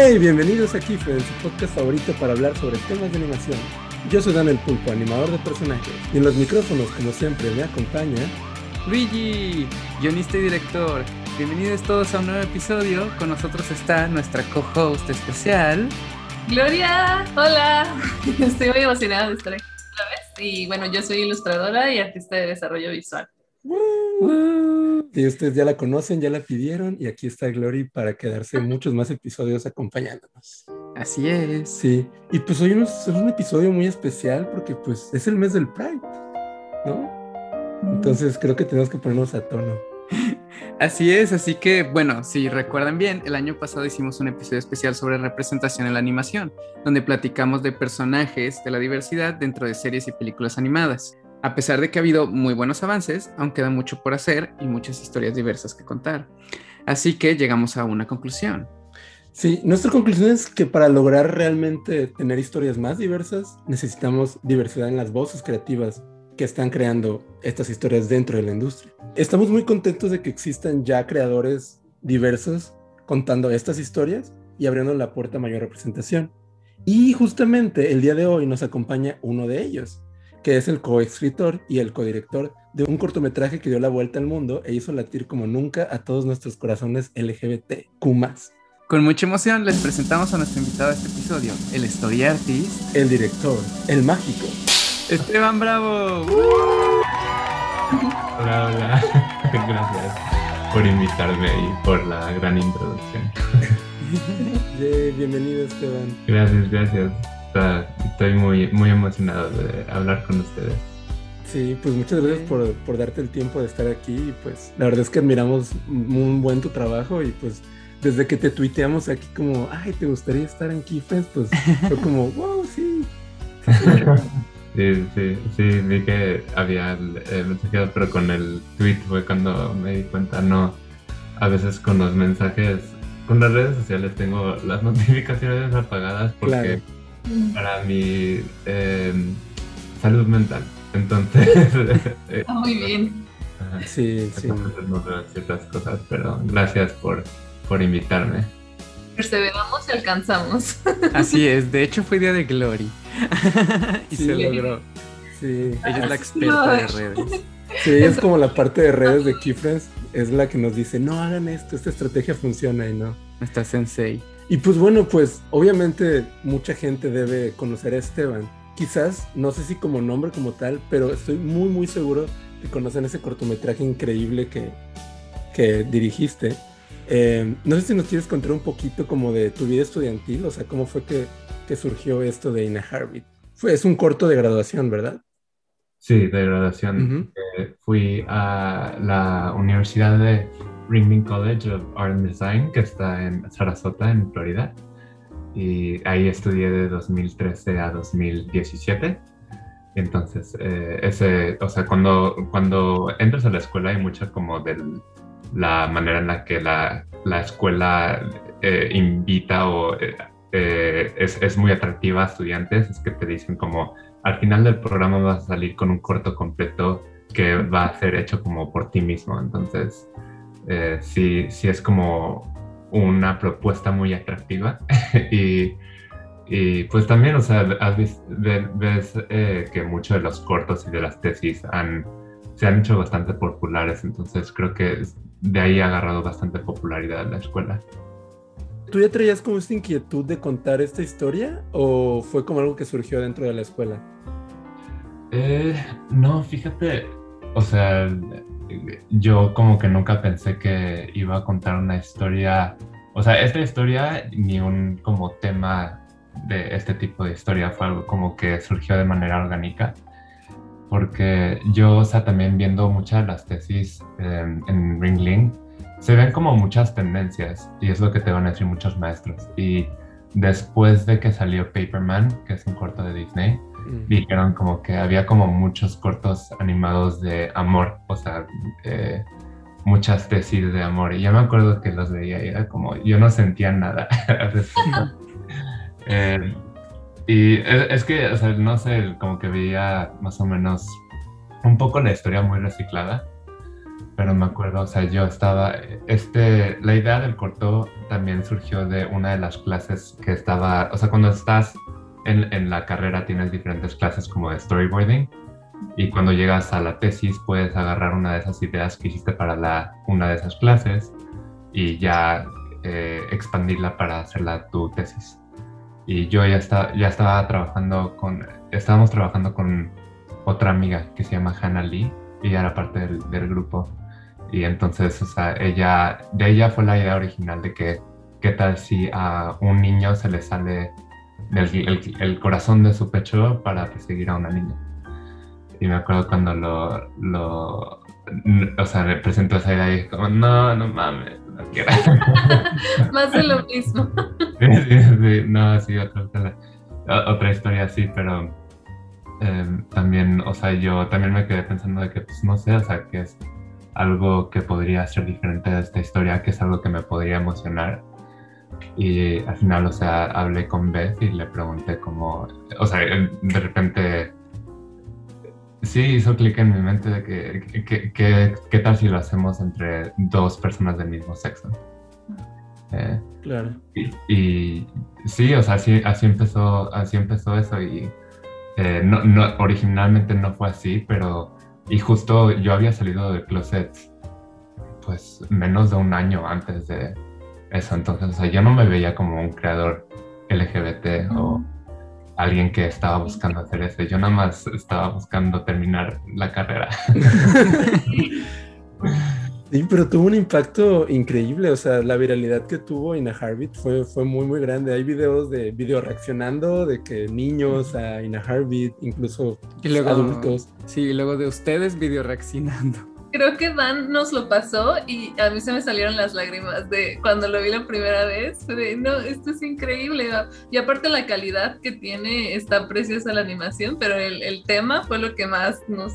Hey, bienvenidos aquí en su podcast favorito para hablar sobre temas de animación. Yo soy Daniel Pulpo, animador de personajes, y en los micrófonos, como siempre, me acompaña Luigi, guionista y director. Bienvenidos todos a un nuevo episodio. Con nosotros está nuestra co-host especial. Gloria, hola. Estoy muy emocionada de estar aquí otra vez. Y bueno, yo soy ilustradora y artista de desarrollo visual. Y ustedes ya la conocen, ya la pidieron y aquí está Glory para quedarse muchos más episodios acompañándonos. Así es. Sí, y pues hoy es un episodio muy especial porque pues es el mes del Pride, ¿no? Entonces creo que tenemos que ponernos a tono. Así es, así que bueno, si recuerdan bien, el año pasado hicimos un episodio especial sobre representación en la animación, donde platicamos de personajes de la diversidad dentro de series y películas animadas. A pesar de que ha habido muy buenos avances, aún queda mucho por hacer y muchas historias diversas que contar. Así que llegamos a una conclusión. Sí, nuestra conclusión es que para lograr realmente tener historias más diversas, necesitamos diversidad en las voces creativas que están creando estas historias dentro de la industria. Estamos muy contentos de que existan ya creadores diversos contando estas historias y abriendo la puerta a mayor representación. Y justamente el día de hoy nos acompaña uno de ellos, que es el coescritor y el codirector de un cortometraje que dio la vuelta al mundo e hizo latir como nunca a todos nuestros corazones LGBTQ. Con mucha emoción les presentamos a nuestro invitado a este episodio, el story artist, el director, el mágico, Esteban Bravo. Hola, hola. Gracias por invitarme y por la gran introducción. bienvenido, Esteban. Gracias, gracias estoy muy, muy emocionado de hablar con ustedes. Sí, pues muchas gracias por, por, darte el tiempo de estar aquí. Y pues la verdad es que admiramos muy buen tu trabajo y pues desde que te tuiteamos aquí como, ay, ¿te gustaría estar en Keyfriends? Pues fue como, wow, sí. Sí, sí, sí, vi que había el, mensajero, pero con el tweet fue cuando me di cuenta, no, a veces con los mensajes, con las redes sociales tengo las notificaciones apagadas porque para mi eh, salud mental. Entonces. Eh, Está muy bien. sí, sí. Ciertas cosas, pero gracias por, por invitarme. Perseveramos y alcanzamos. Así es, de hecho fue día de Glory. y se logró. Sí. Ella es la experta de redes. Sí, es como la parte de redes de Keyfriends, es la que nos dice, no hagan esto, esta estrategia funciona y no. Está sensei. Y pues bueno, pues obviamente mucha gente debe conocer a Esteban. Quizás, no sé si como nombre como tal, pero estoy muy muy seguro que conocen ese cortometraje increíble que, que dirigiste. Eh, no sé si nos quieres contar un poquito como de tu vida estudiantil, o sea, cómo fue que, que surgió esto de Ina Harvey. Fue, es un corto de graduación, ¿verdad? Sí, de graduación. Eh, fui a la Universidad de Ringling College of Art and Design, que está en Sarasota, en Florida. Y ahí estudié de 2013 a 2017. Entonces, eh, ese, o sea, cuando, cuando entras a la escuela hay mucha como de la manera en la que la, la escuela eh, invita o eh, es, es, muy atractiva a estudiantes, es que te dicen como al final del programa vas a salir con un corto completo que va a ser hecho como por ti mismo. Entonces, eh, sí, sí es como una propuesta muy atractiva y, y, pues también, o sea, ves eh, que muchos de los cortos y de las tesis han, se han hecho bastante populares, entonces creo que de ahí ha agarrado bastante popularidad la escuela. ¿Tú ya traías como esta inquietud de contar esta historia o fue como algo que surgió dentro de la escuela? Eh, no, fíjate, o sea, yo como que nunca pensé que iba a contar una historia, o sea, esta historia ni un como tema de este tipo de historia fue algo como que surgió de manera orgánica, porque yo, o sea, también viendo muchas de las tesis em, en Ringling, se ven como muchas tendencias y es lo que te van a decir muchos maestros. Y después de que salió Paperman, que es un corto de Disney, dijeron como que había como muchos cortos animados de amor, o sea, eh, muchas tesis de amor. Y yo me acuerdo que los veía y era como, yo no sentía nada eh, y es, que, o sea, no sé, como que veía más o menos un poco la historia muy reciclada. pero me acuerdo, o sea, yo estaba, este, la idea del corto también surgió de una de las clases que estaba, o sea, cuando estás en, en la carrera tienes diferentes clases como de storyboarding y cuando llegas a la tesis puedes agarrar una de esas ideas que hiciste para la, una de esas clases y ya eh, expandirla para hacerla tu tesis. Y yo ya, está, ya estaba trabajando con, estábamos trabajando con otra amiga que se llama Hannah Lee y era parte del, del grupo. Y entonces, o sea, ella, de ella fue la idea original de que, ¿qué tal si a un niño se le sale el, el, corazón de su pecho para perseguir a una niña? Y me acuerdo cuando lo, lo o sea, le presentó esa idea y dije como, no, no mames, no quiero. Más de lo mismo. sí, sí, sí, no, sí, otra, otra historia así, pero eh, también, o sea, yo también me quedé pensando de que, pues, no sé, o sea, que es algo que podría ser diferente de esta historia, que es algo que me podría emocionar. Y al final, o sea, hablé con Beth y le pregunté como, o sea, de repente sí hizo clic en mi mente de que, qué tal si lo hacemos entre dos personas del mismo sexo. Eh, claro. Y, sí, o sea, así, así, empezó, así empezó eso y eh, no, no, originalmente no fue así, pero y justo yo había salido de closet pues menos de un año antes de eso, entonces o sea, yo no me veía como un creador LGBT o alguien que estaba buscando hacer eso. Yo nada más estaba buscando terminar la carrera. Sí, pero tuvo un impacto increíble, o sea, la viralidad que tuvo Ina Harvit fue, fue muy, muy grande. Hay videos de video reaccionando, de que niños a Ina Harvit, incluso adultos. Sí, y luego de ustedes video reaccionando creo que Dan nos lo pasó y a mí se me salieron las lágrimas de cuando lo vi la primera vez. De, no, esto es increíble. Y aparte la calidad que tiene, está preciosa la animación, pero el, el tema fue lo que más nos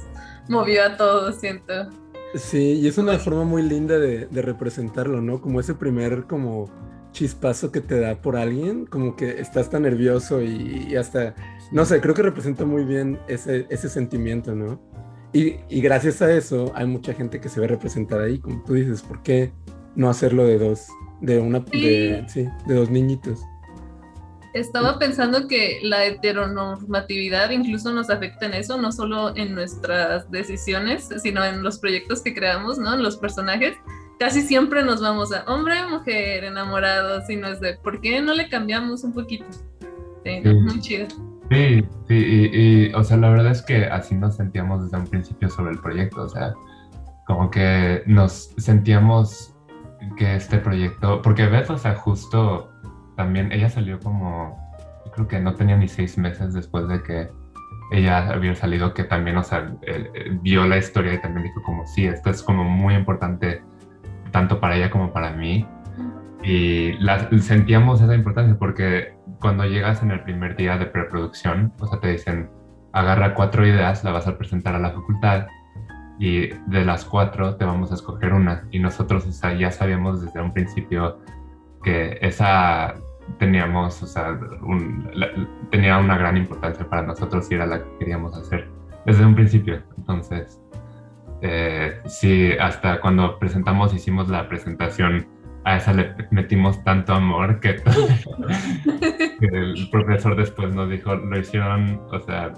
movió a todos, siento. Sí, y es una forma muy linda de, de representarlo, ¿no? Como ese primer como chispazo que te da por alguien, como que estás tan nervioso y, y hasta, no sé, creo que representa muy bien ese, ese sentimiento, ¿no? Y, gracias a eso hay mucha gente que se ve representada ahí, como tú dices, ¿por qué no hacerlo de dos, de una, De, sí, de dos niñitos? Estaba pensando que la heteronormatividad incluso nos afecta en eso, no solo en nuestras decisiones, sino en los proyectos que creamos, ¿no? En los personajes. Casi siempre nos vamos a hombre, mujer, enamorados, y no es de, ¿por qué no le cambiamos un poquito? Sí, muy chido. Sí, sí, y, o sea, la verdad es que así nos sentíamos desde un principio sobre el proyecto, o sea, como que nos sentíamos que este proyecto, porque Beth, o sea, justo también, ella salió como, creo que no tenía ni seis meses después de que ella había salido, que también, o sea, vio la historia y también dijo como, sí, esto es como muy importante, tanto para ella como para mí. Y la, sentíamos esa importancia porque cuando llegas en el primer día de preproducción, o sea, te dicen, agarra cuatro ideas, la vas a presentar a la facultad y de las cuatro te vamos a escoger una. Y nosotros, o sea, ya sabíamos desde un principio que esa teníamos, o sea, tenía una gran importancia para nosotros y era la que queríamos hacer desde un principio. Entonces, eh, sí, hasta cuando presentamos, hicimos la presentación a esa le metimos tanto amor que, el profesor después nos dijo, lo hicieron, o sea,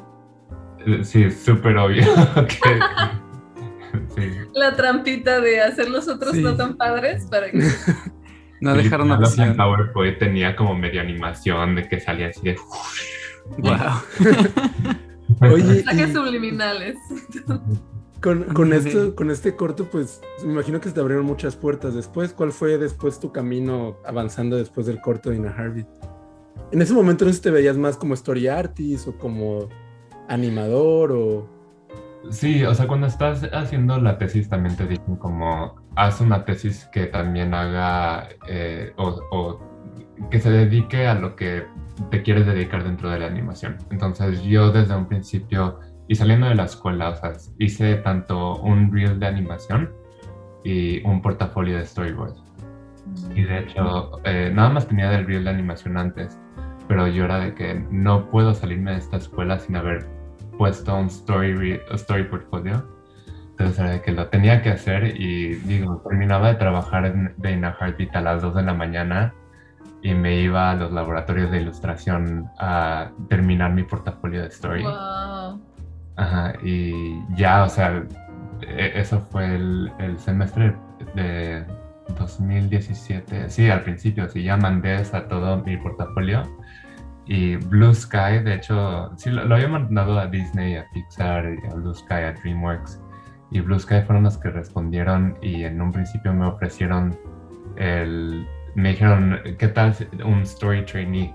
sí, súper obvio. La trampita de hacer los otros no tan padres para que... no dejaron opción. PowerPoint tenía como media animación de que salía así de... Wow. Oye, mensajes subliminales. Con, esto, con este corto, pues me imagino que se te abrieron muchas puertas después. ¿Cuál fue después tu camino avanzando después del corto de Ina Harvey? En ese momento no sé si te veías más como story artist o como animador o... Sí, o sea, cuando estás haciendo la tesis también te dicen como, haz una tesis que también haga eh, o, o que se dedique a lo que te quieres dedicar dentro de la animación. Entonces yo desde un principio y saliendo de la escuela, o sea, hice tanto un reel de animación y un portafolio de storyboard. Y de hecho, eh, nada más tenía del reel de animación antes, pero yo era de que no puedo salirme de esta escuela sin haber puesto un story, story portfolio. Entonces era de que lo tenía que hacer y digo, terminaba de trabajar en, de In a Heartbeat a las 2 de la mañana y me iba a los laboratorios de ilustración a terminar mi portafolio de story. Wow. Ajá, y ya, o sea, e- eso fue el, el semestre de 2017. Sí, al principio, sí, ya mandé a todo mi portafolio. Y Blue Sky, de hecho, sí, lo, había mandado a Disney, a Pixar, a Blue Sky, a DreamWorks. Y Blue Sky fueron los que respondieron y en un principio me ofrecieron el... Me dijeron, ¿qué tal un Story Trainee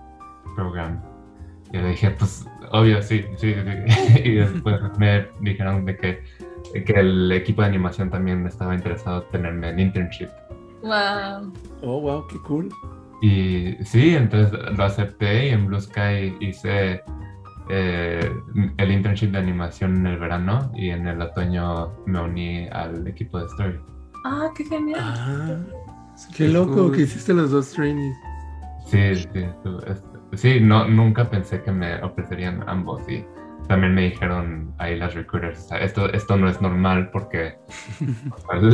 Program? Y yo dije, pues, obvio, sí, sí, sí. y después me dijeron de que, que el equipo de animación también estaba interesado en tenerme en internship. Wow. Oh, wow, qué cool. Y sí, entonces lo acepté y en Blue Sky hice eh, el internship de animación en el verano y en el otoño me uní al equipo de Story. Ah, qué genial. Ah, qué loco cool. que hiciste los dos trainees. Sí, sí, estuvo- sí, no, nunca pensé que me ofrecerían ambos y también me dijeron ahí las recruiters, o sea, esto, esto no es normal porque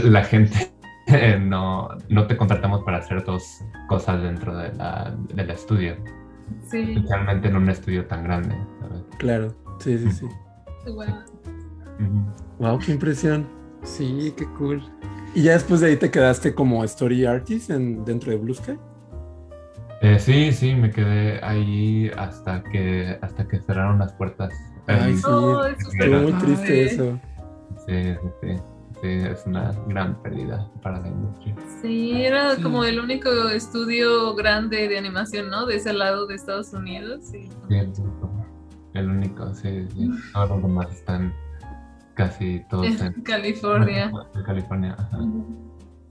la gente eh, no, no te contratamos para hacer dos cosas dentro de la, del estudio, Sí. especialmente en un estudio tan grande, ¿sabes? Claro, sí, sí, sí. Wow. Wow, qué impresión. Sí, qué cool. ¿Y ya después de ahí te quedaste como story artist en, dentro de Blue Sky? Eh, sí, sí, me quedé ahí hasta que, hasta que cerraron las puertas. Ay, sí. Oh, eso Estuvo muy triste eso. sí, sí, sí, sí, es una gran pérdida para la industria. Sí, era Sí. como el único estudio grande de animación, ¿no? De ese lado de Estados Unidos. Sí. Sí, el único, el único, sí, sí. Todos los demás están casi todos en En California. en California, ajá.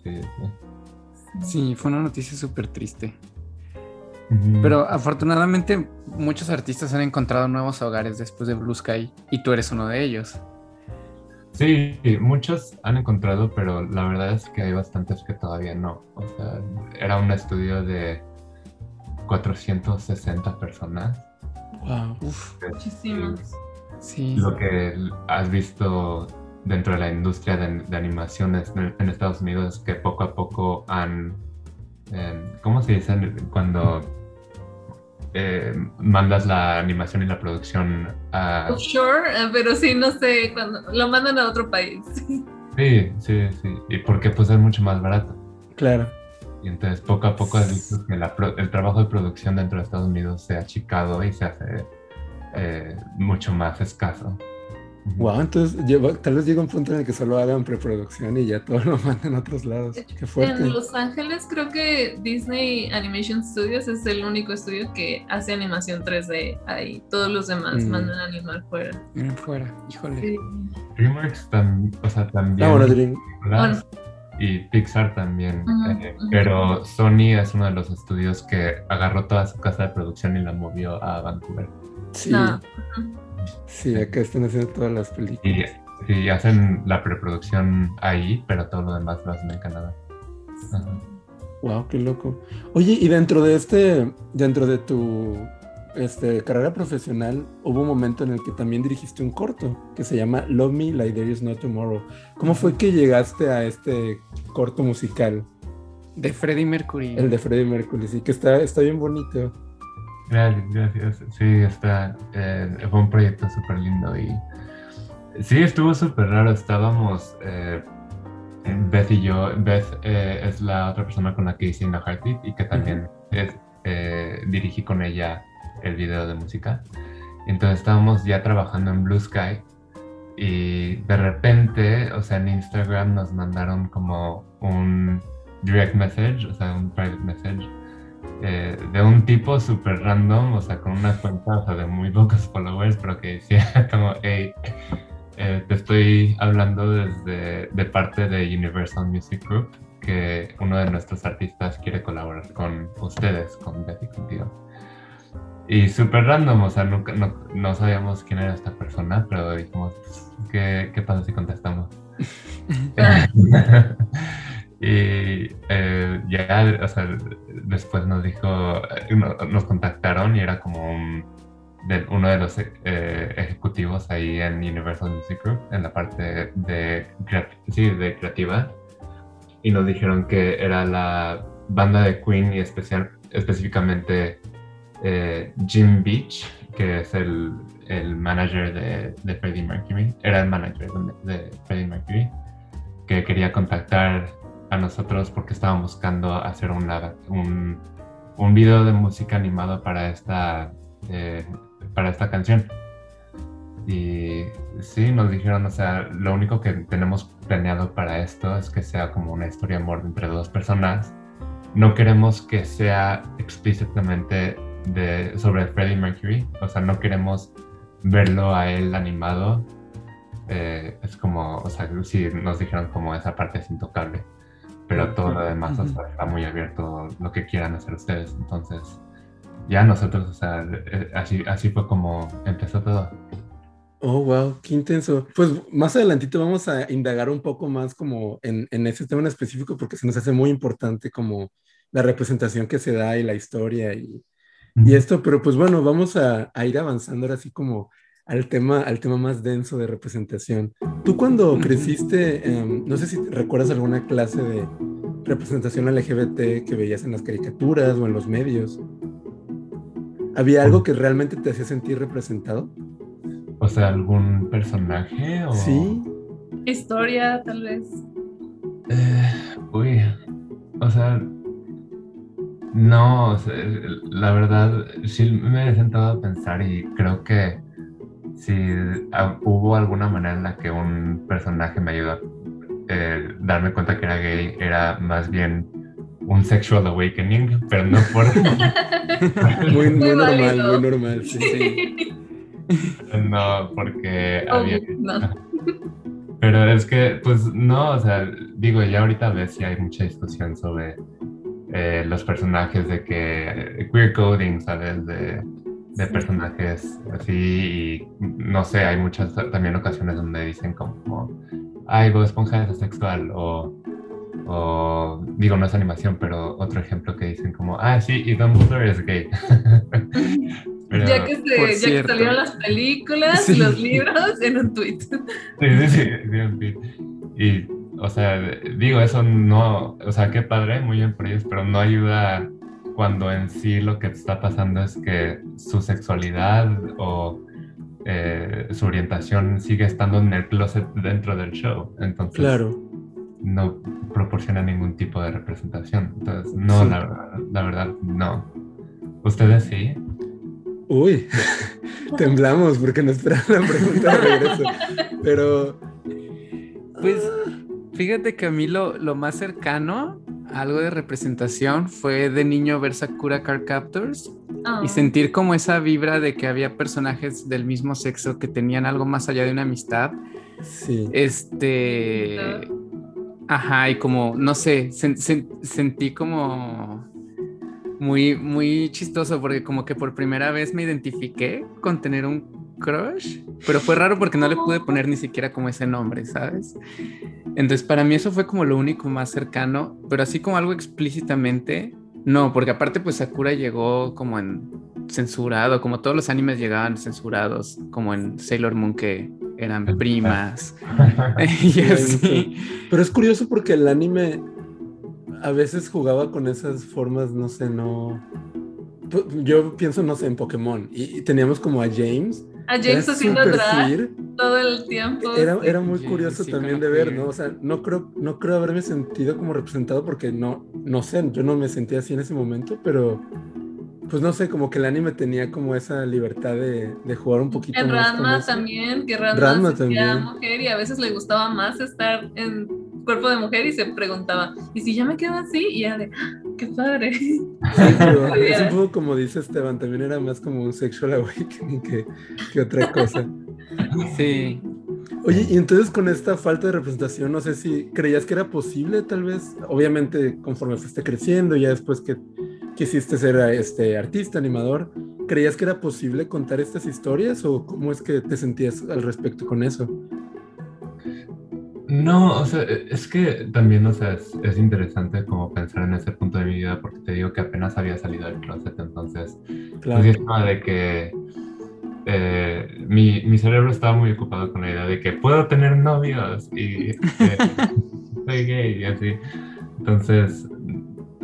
Sí, sí. Sí, fue una noticia súper triste. Pero afortunadamente muchos artistas han encontrado nuevos hogares después de Blue Sky y tú eres uno de ellos. Sí, muchos han encontrado, pero la verdad es que hay bastantes que todavía no. O sea, era un estudio de 460 personas. Wow. Uf, Muchísimos. sí. Lo que has visto dentro de la industria de, de animaciones en, en Estados Unidos es que poco a poco han, eh, ¿cómo se dice cuando eh, mandas la animación y la producción a... Offshore, eh, pero sí, no sé, cuando lo mandan a otro país. Sí, sí, sí. Y porque pues es mucho más barato. Claro. Y entonces poco a poco has visto que la pro- el trabajo de producción dentro de Estados Unidos se ha achicado y se hace eh, mucho más escaso. Wow, entonces lleva- tal vez llega un punto en el que solo hagan preproducción y ya todo lo mandan a otros lados. Qué fuerte. En Los Ángeles creo que Disney Animation Studios es el único estudio que hace animación 3D ahí. Todos los demás Mm. mandan a animar fuera. Miren fuera, híjole. Sí. DreamWorks tam- o sea, también Ah, bueno, Dream. y Pixar también. Eh, pero Sony es uno de los estudios que agarró toda su casa de producción y la movió a Vancouver. Sí, No. Sí, acá están haciendo todas las películas. Y, y hacen la preproducción ahí, pero todo lo demás lo hacen en Canadá. Ajá. Wow, qué loco. Oye, y dentro de este, dentro de tu este, carrera profesional, hubo un momento en el que también dirigiste un corto que se llama Love Me Like There Is No Tomorrow. ¿Cómo fue que llegaste a este corto musical, De Freddie Mercury. el de Freddie Mercury? Sí, que está, está bien bonito. Gracias, gracias. Sí, está, eh, fue un proyecto súper lindo y sí, estuvo súper raro. Estábamos, eh, Beth y yo, Beth eh, es la otra persona con la que hice In the Heartbeat y que también es- eh, dirigí con ella el video de música. Entonces estábamos ya trabajando en Blue Sky y de repente, o sea, en Instagram nos mandaron como un direct message, o sea, un private message eh, de un tipo súper random, o sea, con una cuenta o sea, de muy pocos followers, pero que decía como, hey, eh, te estoy hablando desde de parte de Universal Music Group, que uno de nuestros artistas quiere colaborar con ustedes, con Betty contigo. Y súper random, o sea, nunca, no, no sabíamos quién era esta persona, pero dijimos, ¿qué, qué pasa si contestamos? y eh, ya, o sea, después nos dijo, eh, no- nos contactaron y era como uno de los eh, ejecutivos ahí en Universal Music Group, en la parte de, sí, de creativa, y nos dijeron que era la banda de Queen y especial, específicamente Jim Beach, que es el, el manager de, Freddie Mercury, era el manager de Freddie Mercury, que quería contactar a nosotros porque estaban buscando hacer una, un, un video de música animado para esta, eh, para esta canción. Y sí, nos dijeron, o sea, lo único que tenemos planeado para esto es que sea como una historia de amor entre dos personas. No queremos que sea explícitamente de, sobre Freddie Mercury, o sea, no queremos verlo a él animado. Eh, es como, o sea, sí, nos dijeron como esa parte es intocable pero todo lo demás está muy abierto lo que quieran hacer ustedes. Entonces, ya nosotros, o sea, eh, así, así fue como empezó todo. Oh, wow, qué intenso. Pues más adelantito vamos a indagar un poco más como en, en ese tema en específico porque se nos hace muy importante como la representación que se da y la historia y, y esto, pero pues bueno, vamos a, a, ir avanzando ahora así como al tema, al tema más denso de representación. Tú cuando creciste, em, no sé si recuerdas alguna clase de representación LGBT que veías en las caricaturas o en los medios. ¿Había algo que realmente te hacía sentir representado? O sea, algún personaje o... Sí. Historia, tal vez. Eh, uy, o sea, no, la verdad, sí me he sentado a pensar y creo que si hubo alguna manera en la que un personaje me ayudó a eh, darme cuenta que era gay, era más bien un sexual awakening, pero no por... muy, muy, normal, muy normal, sí. sí. No, porque había... Pero es que, pues no, o sea, digo, ya ahorita ves si hay mucha discusión sobre eh, los personajes de que queer coding, ¿sabes? De de personajes así y no sé, hay muchas también ocasiones donde dicen como, ay, Bob Esponja es sexual o, o, digo, no es animación, pero otro ejemplo que dicen como, ah, sí, y Dumbledore es gay. ya, que se, ya que salieron las películas, y los libros, en un tweet. sí, sí, sí, en tweet. Y, o sea, digo, eso no, o sea, qué padre, muy bien por ellos, pero no ayuda cuando en sí lo que está pasando es que su sexualidad o eh, su orientación sigue estando en el closet dentro del show. Entonces, claro. no proporciona ningún tipo de representación. Entonces, no, la, la, verdad, no. ¿Ustedes sí? Uy, temblamos porque no esperaban la pregunta de regreso. Pero. Pues, fíjate que a mí lo, lo más cercano algo de representación fue de niño ver Sakura Card Captors y ah. sentir como esa vibra de que había personajes del mismo sexo que tenían algo más allá de una amistad. Sí. Este. Ajá, y como, no sé, sentí como muy, muy chistoso porque como que por primera vez me identifiqué con tener un crush, pero fue raro porque no le pude poner ni siquiera como ese nombre, ¿sabes? Entonces para mí eso fue como lo único más cercano, pero así como algo explícitamente, no, porque aparte pues Sakura llegó como en censurado, como todos los animes llegaban censurados, como en Sailor Moon que eran primas y así. Pero es curioso porque el anime a veces jugaba con esas formas, no sé, no... Yo pienso, no sé, en Pokémon y teníamos como a James a James haciendo drag todo el tiempo. Era, era muy curioso también de ver, ¿no? O sea, no creo, no creo haberme sentido como representado porque no, no sé, yo no me sentía así en ese momento, pero pues no sé, como que el anime tenía como esa libertad de, de jugar un poquito en más. Ranma también, que Ranma, Ranma también. mujer y a veces le gustaba más estar en cuerpo de mujer y se preguntaba, ¿y si ya me quedo así? Y ya de, ¡Ah, ¡qué padre! Sí, es un poco como dice Esteban, también era más como un sexual awakening que, que otra cosa. Sí. Oye, y entonces con esta falta de representación, no sé si creías que era posible, tal vez, obviamente conforme fuiste creciendo, ya después que quisiste ser este artista, animador, ¿creías que era posible contar estas historias o cómo es que te sentías al respecto con eso? No, o sea, es que también, o sea, es, interesante como pensar en ese punto de mi vida porque te digo que apenas había salido del closet, entonces, pues, claro. pues de que eh, mi, mi, cerebro estaba muy ocupado con la idea de que puedo tener novios y soy gay y así. Entonces,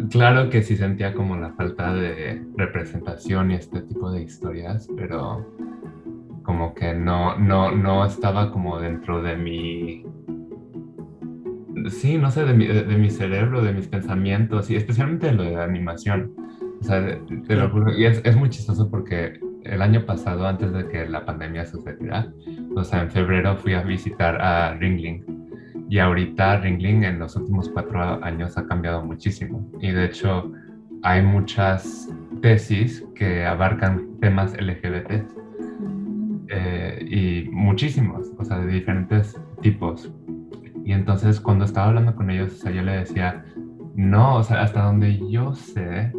claro que sí sentía como la falta de representación y este tipo de historias, pero como que no, no, no estaba como dentro de mi... Sí, no sé, de mi, de, mi cerebro, de mis pensamientos, y especialmente lo de la animación. O sea, lo y es, es muy chistoso porque el año pasado, antes de que la pandemia sucediera, o sea, en febrero fui a visitar a Ringling. Y ahorita Ringling en los últimos cuatro años ha cambiado muchísimo. Y de hecho, hay muchas tesis que abarcan temas LGBT. Eh, y muchísimos, o sea, de diferentes tipos. Y entonces cuando estaba hablando con ellos, o sea, yo le decía, no, o sea, hasta donde yo sé,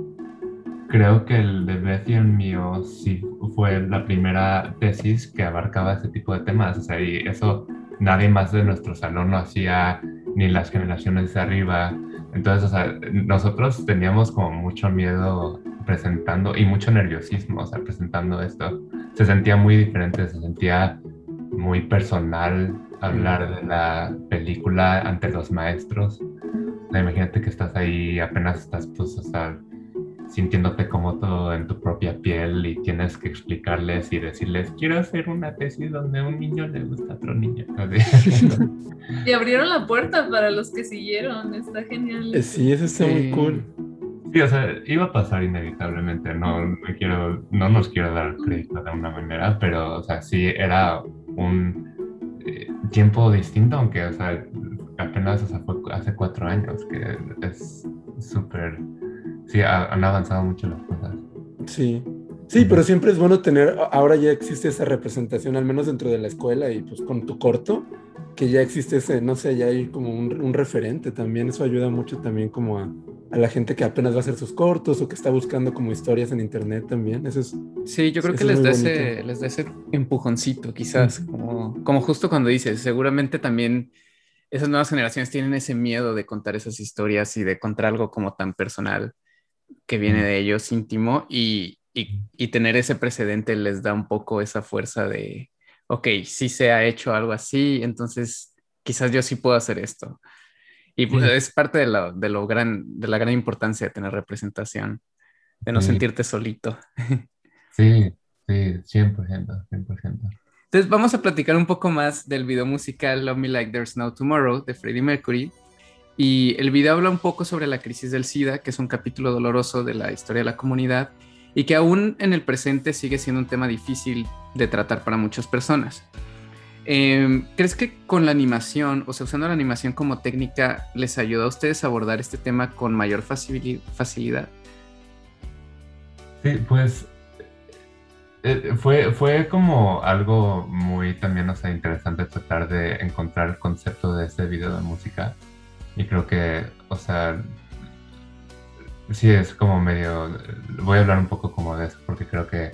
creo que el de Betty en mío sí fue la primera tesis que abarcaba ese tipo de temas. O sea, y eso nadie más de nuestro salón lo hacía, ni las generaciones de arriba. Entonces, o sea, nosotros teníamos como mucho miedo presentando y mucho nerviosismo, o sea, presentando esto. Se sentía muy diferente, se sentía muy personal hablar de la película ante los maestros. imagínate que estás ahí, apenas estás, pues, o sea, sintiéndote como todo en tu propia piel y tienes que explicarles y decirles, quiero hacer una tesis donde a un niño le gusta a otro niño. y abrieron la puerta para los que siguieron, está genial. Eh, sí, eso está muy cool. Sí, o sea, iba a pasar inevitablemente, no, no, quiero, no nos quiero dar crédito de una manera, pero, o sea, sí era un tiempo distinto, aunque, o sea, apenas fue hace cuatro años, que es súper sí, han avanzado mucho las cosas. Sí. Sí, pero siempre es bueno tener, ahora ya existe esa representación, al menos dentro de la escuela y pues con tu corto, que ya existe ese, no sé, ya hay como un, referente también, eso ayuda mucho también como a, la gente que apenas va a hacer sus cortos o que está buscando como historias en internet también, eso es... Sí, yo creo que les da, ese, les da ese empujoncito quizás, como, como justo cuando dices, seguramente también esas nuevas generaciones tienen ese miedo de contar esas historias y de contar algo como tan personal que viene de ellos íntimo y, y, tener ese precedente les da un poco esa fuerza de, ok, si se ha hecho algo así, entonces quizás yo sí puedo hacer esto. Y pues, es parte de, lo, de, lo gran, de la gran importancia de tener representación, de no sentirte solito. Sí, sí, 100%, 100%. Entonces vamos a platicar un poco más del video musical Love Me Like There's No Tomorrow de Freddie Mercury, y el video habla un poco sobre la crisis del SIDA, que es un capítulo doloroso de la historia de la comunidad y que aún en el presente sigue siendo un tema difícil de tratar para muchas personas. Em, ¿Crees que con la animación, o sea, usando la animación como técnica, les ayuda a ustedes a abordar este tema con mayor facilidad? Sí, pues eh, fue, fue como algo muy también, o sea, interesante tratar de encontrar el concepto de este video de música y creo que, o sea, sí es como medio, voy a hablar un poco como de eso, porque creo que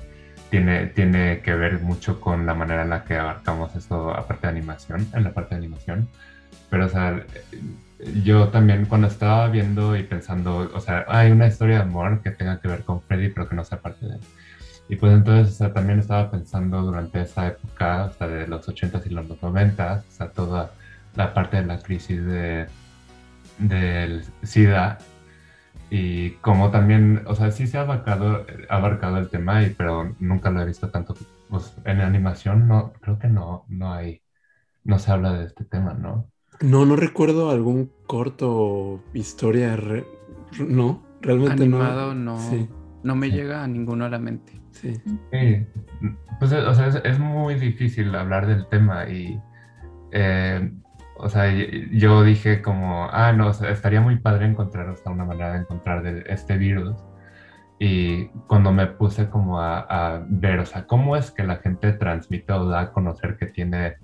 tiene, tiene que ver mucho con la manera en la que abarcamos eso aparte de animación, en la parte de animación. Pero, o sea, yo también cuando estaba viendo y pensando, o sea, hay una historia de amor que tenga que ver con Freddy, pero que no sea parte de él. Y pues entonces, o sea, también estaba pensando durante esa época, o sea, de los 80s y los 90s, o sea, toda la parte de la crisis de del SIDA y como también, o sea, sí se ha abarcado, abarcado el tema, y, pero nunca lo he visto tanto. Pues, en animación no, creo que no, no hay, no se habla de este tema, ¿no? No, no recuerdo algún corto historia, no, realmente Animado, no. no, me llega a ninguno a la mente. Sí. Pues, o sea, es, muy difícil hablar del tema y eh, o sea, yo dije como, ah, no, estaría muy padre encontrar hasta una manera de encontrar de este virus. Y cuando me puse como a, ver, o sea, cómo es que la gente transmite o da a conocer que tiene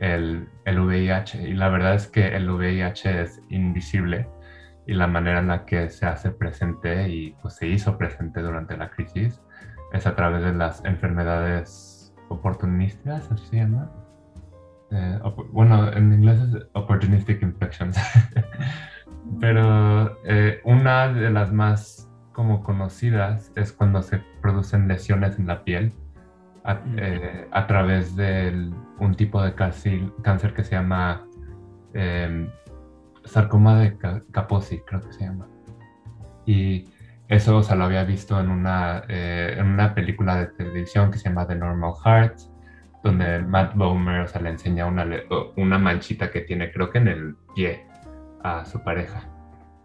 el, el VIH. Y la verdad es que el VIH es invisible y la manera en la que se hace presente y pues se hizo presente durante la crisis es a través de las enfermedades oportunistas, así se llama eh, bueno, en inglés es opportunistic infections. Pero eh, una de las más como conocidas es cuando se producen lesiones en la piel a, eh, través de un tipo de cáncer, que se llama em, sarcoma de Kaposi, creo que se llama. Y eso, o lo había visto en una, eh, en una película de televisión que se llama The Normal Heart, donde Matt Bomer, o sea, le enseña una, una manchita que tiene, creo que en el pie, a su pareja.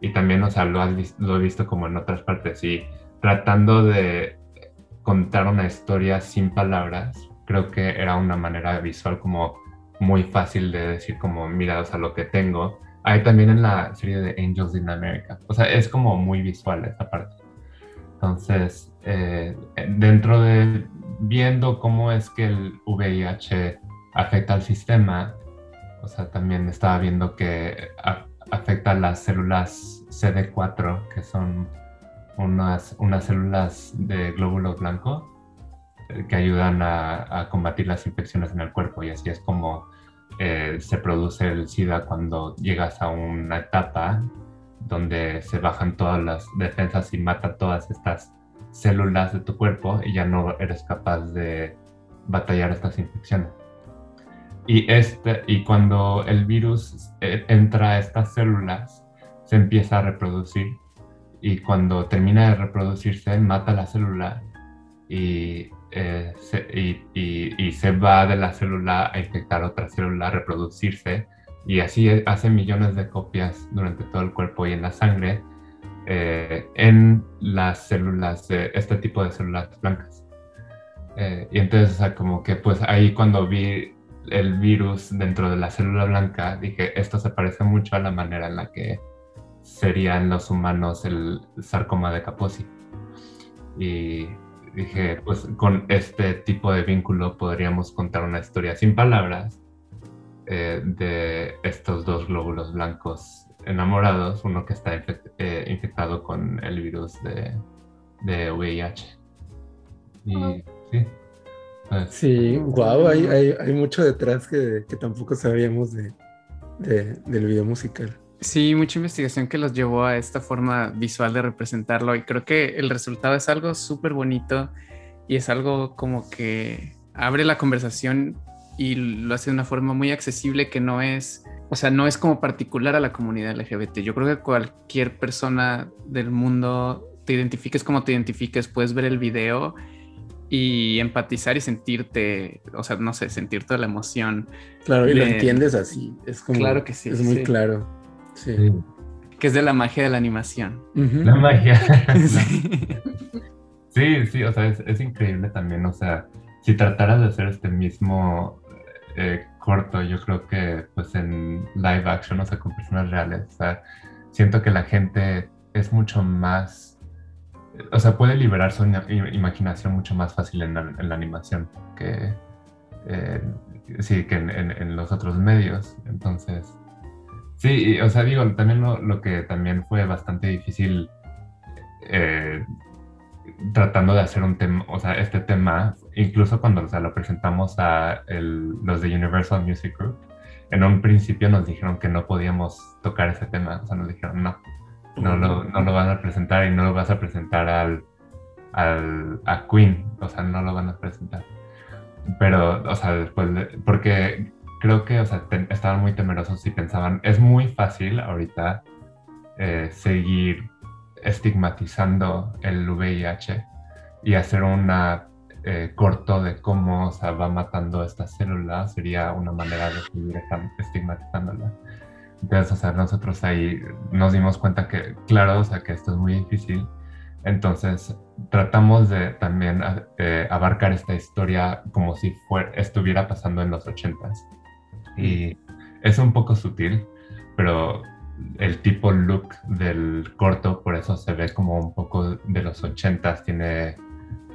Y también, o sea, lo, lo he visto como en otras partes. Y tratando de contar una historia sin palabras, creo que era una manera visual como muy fácil de decir como, mira, o sea, lo que tengo hay también en la serie de Angels in America. O sea, es como muy visual esa parte. Entonces, eh, dentro de viendo cómo es que el VIH afecta al sistema, o sea, también estaba viendo que afecta a las células CD4, que son unas, unas células de glóbulo blanco eh, que ayudan a, combatir las infecciones en el cuerpo. Y así es como eh, se produce el SIDA cuando llegas a una etapa donde se bajan todas las defensas y mata todas estas células de tu cuerpo y ya no eres capaz de batallar estas infecciones. Y, este, y cuando el virus eh, entra a estas células, se empieza a reproducir y cuando termina de reproducirse, mata la célula y eh, y, se va de la célula a infectar otra célula, a reproducirse, y así hace millones de copias durante todo el cuerpo y en la sangre eh, en las células, este tipo de células blancas. Eh, y entonces, como que pues ahí cuando vi el virus dentro de la célula blanca, dije, esto se parece mucho a la manera en la que serían los humanos el sarcoma de Kaposi. Y dije, pues con este tipo de vínculo podríamos contar una historia sin palabras eh, de estos dos glóbulos blancos enamorados, uno que está eh, infectado con el virus de, de VIH. Y sí. Pues, sí, wow, hay, hay, hay, mucho detrás que, que tampoco sabíamos de, de, del video musical. Sí, mucha investigación que los llevó a esta forma visual de representarlo y creo que el resultado es algo súper bonito y es algo como que abre la conversación y lo hace de una forma muy accesible que no es, o sea, no es como particular a la comunidad LGBT. Yo creo que cualquier persona del mundo, te identifiques como te identifiques, puedes ver el video y empatizar y sentirte, o sea, no sé, sentir toda la emoción. Claro, y lo entiendes así, es como... Claro que sí. Es muy claro. Sí. Que es de la magia de la animación. La magia. sí. sí, o sea, es, increíble también, o sea, si trataras de hacer este mismo eh, corto, yo creo que pues en live action, o sea, con personas reales, siento que la gente es mucho más, o sea, puede liberar su imaginación mucho más fácil en la, animación que, sí, que en los otros medios. Entonces, Sí, o sea, digo, también lo, que también fue bastante difícil eh, tratando de hacer un tema, o sea, este tema, incluso cuando o sea, lo presentamos a los de Universal Music Group, en un principio nos dijeron que no podíamos tocar ese tema, o sea, nos dijeron no, no lo, no lo van a presentar y no lo vas a presentar al, al, a Queen, o sea, no lo van a presentar. Pero, o sea, después, de, porque creo que, o sea, estaban muy temerosos y pensaban, es muy fácil ahorita eh, seguir estigmatizando el VIH y hacer una eh, corto de cómo o sea, va matando estas células sería una manera de seguir estigmatizándola. Entonces, o sea, nosotros ahí nos dimos cuenta que, claro, o sea, que esto es muy difícil. Entonces, tratamos de también eh, abarcar esta historia como si fuera, estuviera pasando en los ochentas y es un poco sutil, pero el tipo look del corto, por eso se ve como un poco de los ochentas, tiene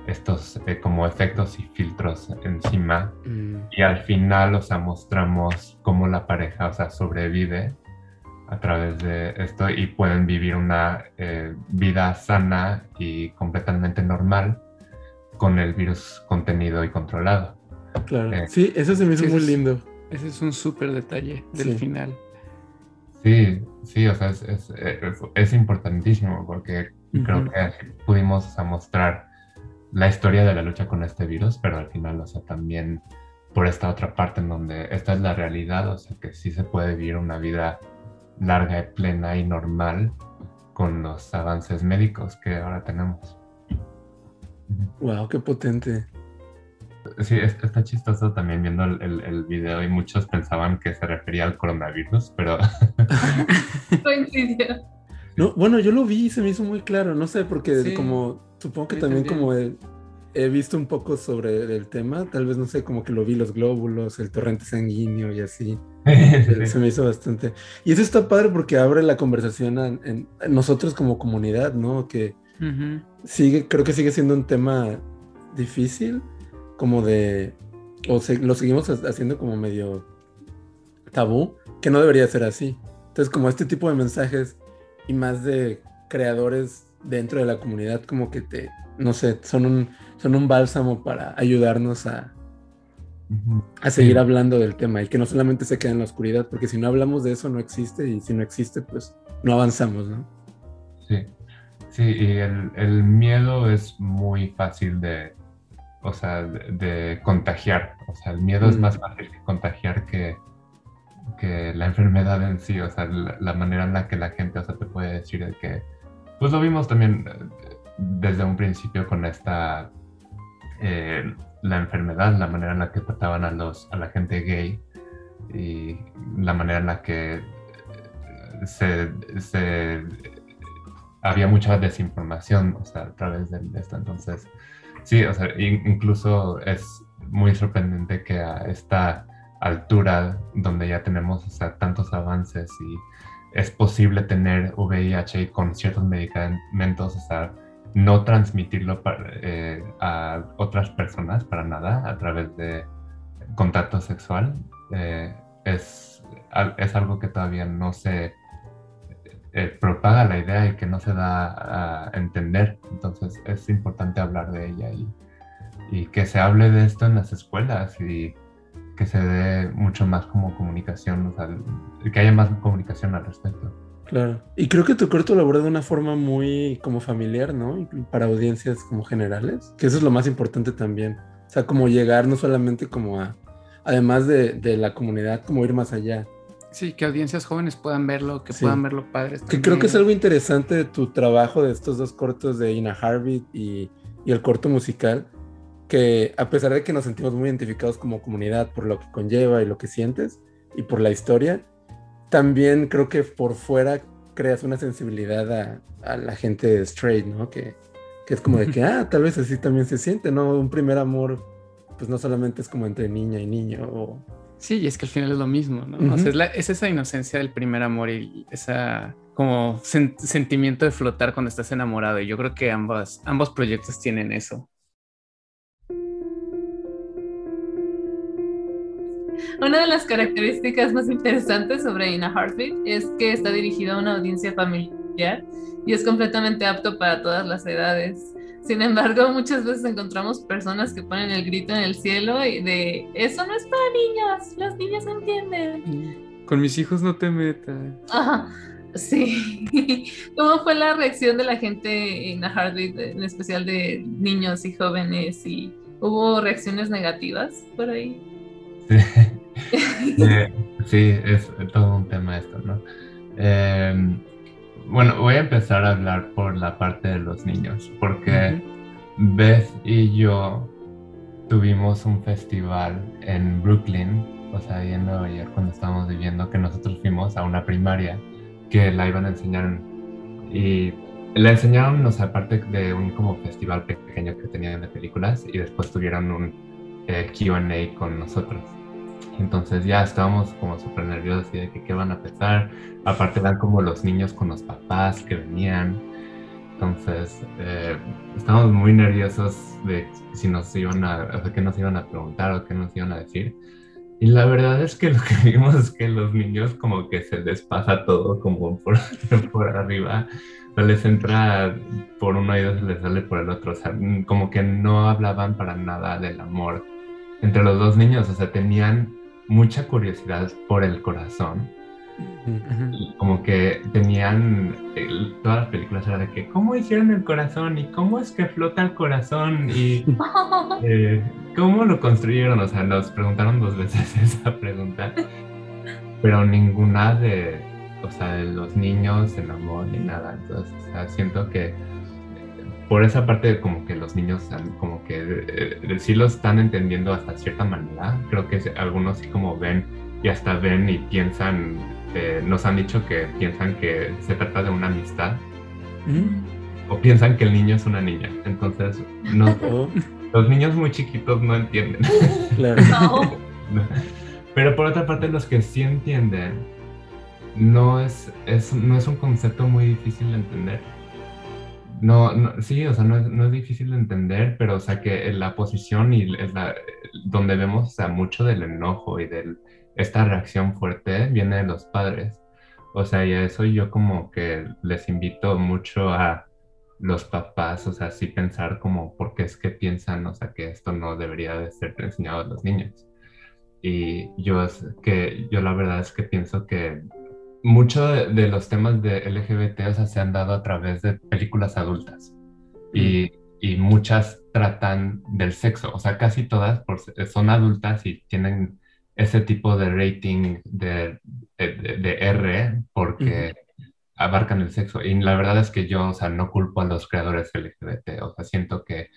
estos eh, como efectos y filtros encima mm. y al final, o sea, mostramos cómo la pareja, o sea, sobrevive a través de esto y pueden vivir una eh, vida sana y completamente normal con el virus contenido y controlado. Claro, eh, sí, eso se me hizo muy lindo. Ese es un súper detalle del final. Sí, sí, o sea, es, importantísimo porque creo que pudimos mostrar la historia de la lucha con este virus, pero al final, o sea, también por esta otra parte en donde esta es la realidad, o sea, que sí se puede vivir una vida larga y plena y normal con los avances médicos que ahora tenemos. Wow, qué potente. Sí, está chistoso también viendo el, el, video y muchos pensaban que se refería al coronavirus, pero... no, bueno, yo lo vi y se me hizo muy claro, no sé, porque como supongo que también, como he, visto un poco sobre el tema, tal vez no sé, como que lo vi los glóbulos, el torrente sanguíneo y así. se me hizo bastante. Y eso está padre porque abre la conversación en, nosotros como comunidad, ¿no? Que sigue, creo que sigue siendo un tema difícil como de, o lo seguimos haciendo como medio tabú, que no debería ser así. Entonces, como este tipo de mensajes y más de creadores dentro de la comunidad, como que te, no sé, son un, son un bálsamo para ayudarnos a, a seguir hablando del tema y que no solamente se quede en la oscuridad, porque si no hablamos de eso no existe y si no existe, pues no avanzamos, ¿no? Sí, sí, y el, el miedo es muy fácil de, o sea, de, contagiar. O sea, el miedo es mm. más fácil que contagiar que, que la enfermedad en sí. O sea, la, manera en la que la gente, o sea, te puede decir que, pues lo vimos también eh, desde un principio con esta, eh, la enfermedad, la manera en la que trataban a, los, a la gente gay y la manera en la que eh, se, se había mucha desinformación, o sea, a través de esto. Entonces, Sí, o sea, incluso es muy sorprendente que a esta altura donde ya tenemos o sea, tantos avances y es posible tener VIH con ciertos medicamentos, o sea, no transmitirlo eh, a otras personas para nada a través de contacto sexual, eh, es, es algo que todavía no se eh, propaga la idea y que no se da a entender. Entonces es importante hablar de ella y, y que se hable de esto en las escuelas y que se dé mucho más como comunicación, o sea, que haya más comunicación al respecto. Claro. Y creo que tu corto lo aborda de una forma muy como familiar, ¿no? Para audiencias como generales, que eso es lo más importante también. O sea, como llegar no solamente como a, además de, de la comunidad, como ir más allá. Sí, que audiencias jóvenes puedan verlo, que puedan verlo padres. Que creo que es algo interesante de tu trabajo de estos dos cortos de Ina Harvey y, y, el corto musical, que a pesar de que nos sentimos muy identificados como comunidad por lo que conlleva y lo que sientes y por la historia, también creo que por fuera creas una sensibilidad a, a la gente straight, ¿no? Que, que es como de que, ah, tal vez así también se siente, ¿no? Un primer amor, pues no solamente es como entre niña y niño o Sí, y es que al final es lo mismo, ¿no? o sea, es, esa inocencia del primer amor y esa como sentimiento de flotar cuando estás enamorado. Y yo creo que ambos, ambos proyectos tienen eso. Una de las características más interesantes sobre In a Heartbeat es que está dirigido a una audiencia familiar y es completamente apto para todas las edades. Sin embargo, muchas veces encontramos personas que ponen el grito en el cielo y de eso no es para niños, los niños no entienden. Con mis hijos no te metas. Ajá, sí. ¿Cómo fue la reacción de la gente en la Heartbeat, en especial de niños y jóvenes? ¿Y hubo reacciones negativas por ahí? Sí, eh, sí es todo un tema esto, ¿no? Eh, bueno, voy a empezar a hablar por la parte de los niños, porque Beth y yo tuvimos un festival en Brooklyn, o sea, ahí en Nueva York, cuando estábamos viviendo, que nosotros fuimos a una primaria que la iban a enseñar y la enseñaron, o sea, aparte de un como festival pequeño que tenían de películas y después tuvieron un eh, QA con nosotros. Entonces ya estábamos como súper nerviosos y de que qué van a pensar. Aparte eran como los niños con los papás que venían. Entonces eh, estábamos muy nerviosos de si nos iban a, o sea, qué nos iban a preguntar o qué nos iban a decir. Y la verdad es que lo que vimos es que los niños como que se les pasa todo como por, por arriba. O les entra por un oído, se les sale por el otro. O sea, como que no hablaban para nada del amor entre los dos niños. O sea, tenían mucha curiosidad por el corazón. Y como que tenían todas las películas era de que, ¿cómo hicieron el corazón? ¿Y cómo es que flota el corazón? ¿Y eh, cómo lo construyeron? O sea, nos preguntaron dos veces esa pregunta, pero ninguna de, o sea, de los niños en amor ni nada. Entonces, o sea, siento que por esa parte como que los niños como que eh, sí lo están entendiendo hasta cierta manera. Creo que algunos sí como ven y hasta ven y piensan, eh, nos han dicho que piensan que se trata de una amistad. Mm. O piensan que el niño es una niña. Entonces, no, oh. los niños muy chiquitos no entienden. Pero por otra parte, los que sí entienden, no es, es, no es un concepto muy difícil de entender no, sí, o sea, no es, no es, difícil de entender, pero o sea que la posición y la, donde vemos o sea, mucho del enojo y de esta reacción fuerte viene de los padres. O sea, y a eso yo como que les invito mucho a los papás, o sea, sí pensar como por qué es que piensan, o sea, que esto no debería de ser enseñado a los niños. Y yo es que yo la verdad es que pienso que muchos de, los temas de LGBT o sea, se han dado a través de películas adultas. Y, y, muchas tratan del sexo, o sea, casi todas son adultas y tienen ese tipo de rating de, de, R porque abarcan el sexo. Y la verdad es que yo, o sea, no culpo a los creadores LGBT, o sea, siento que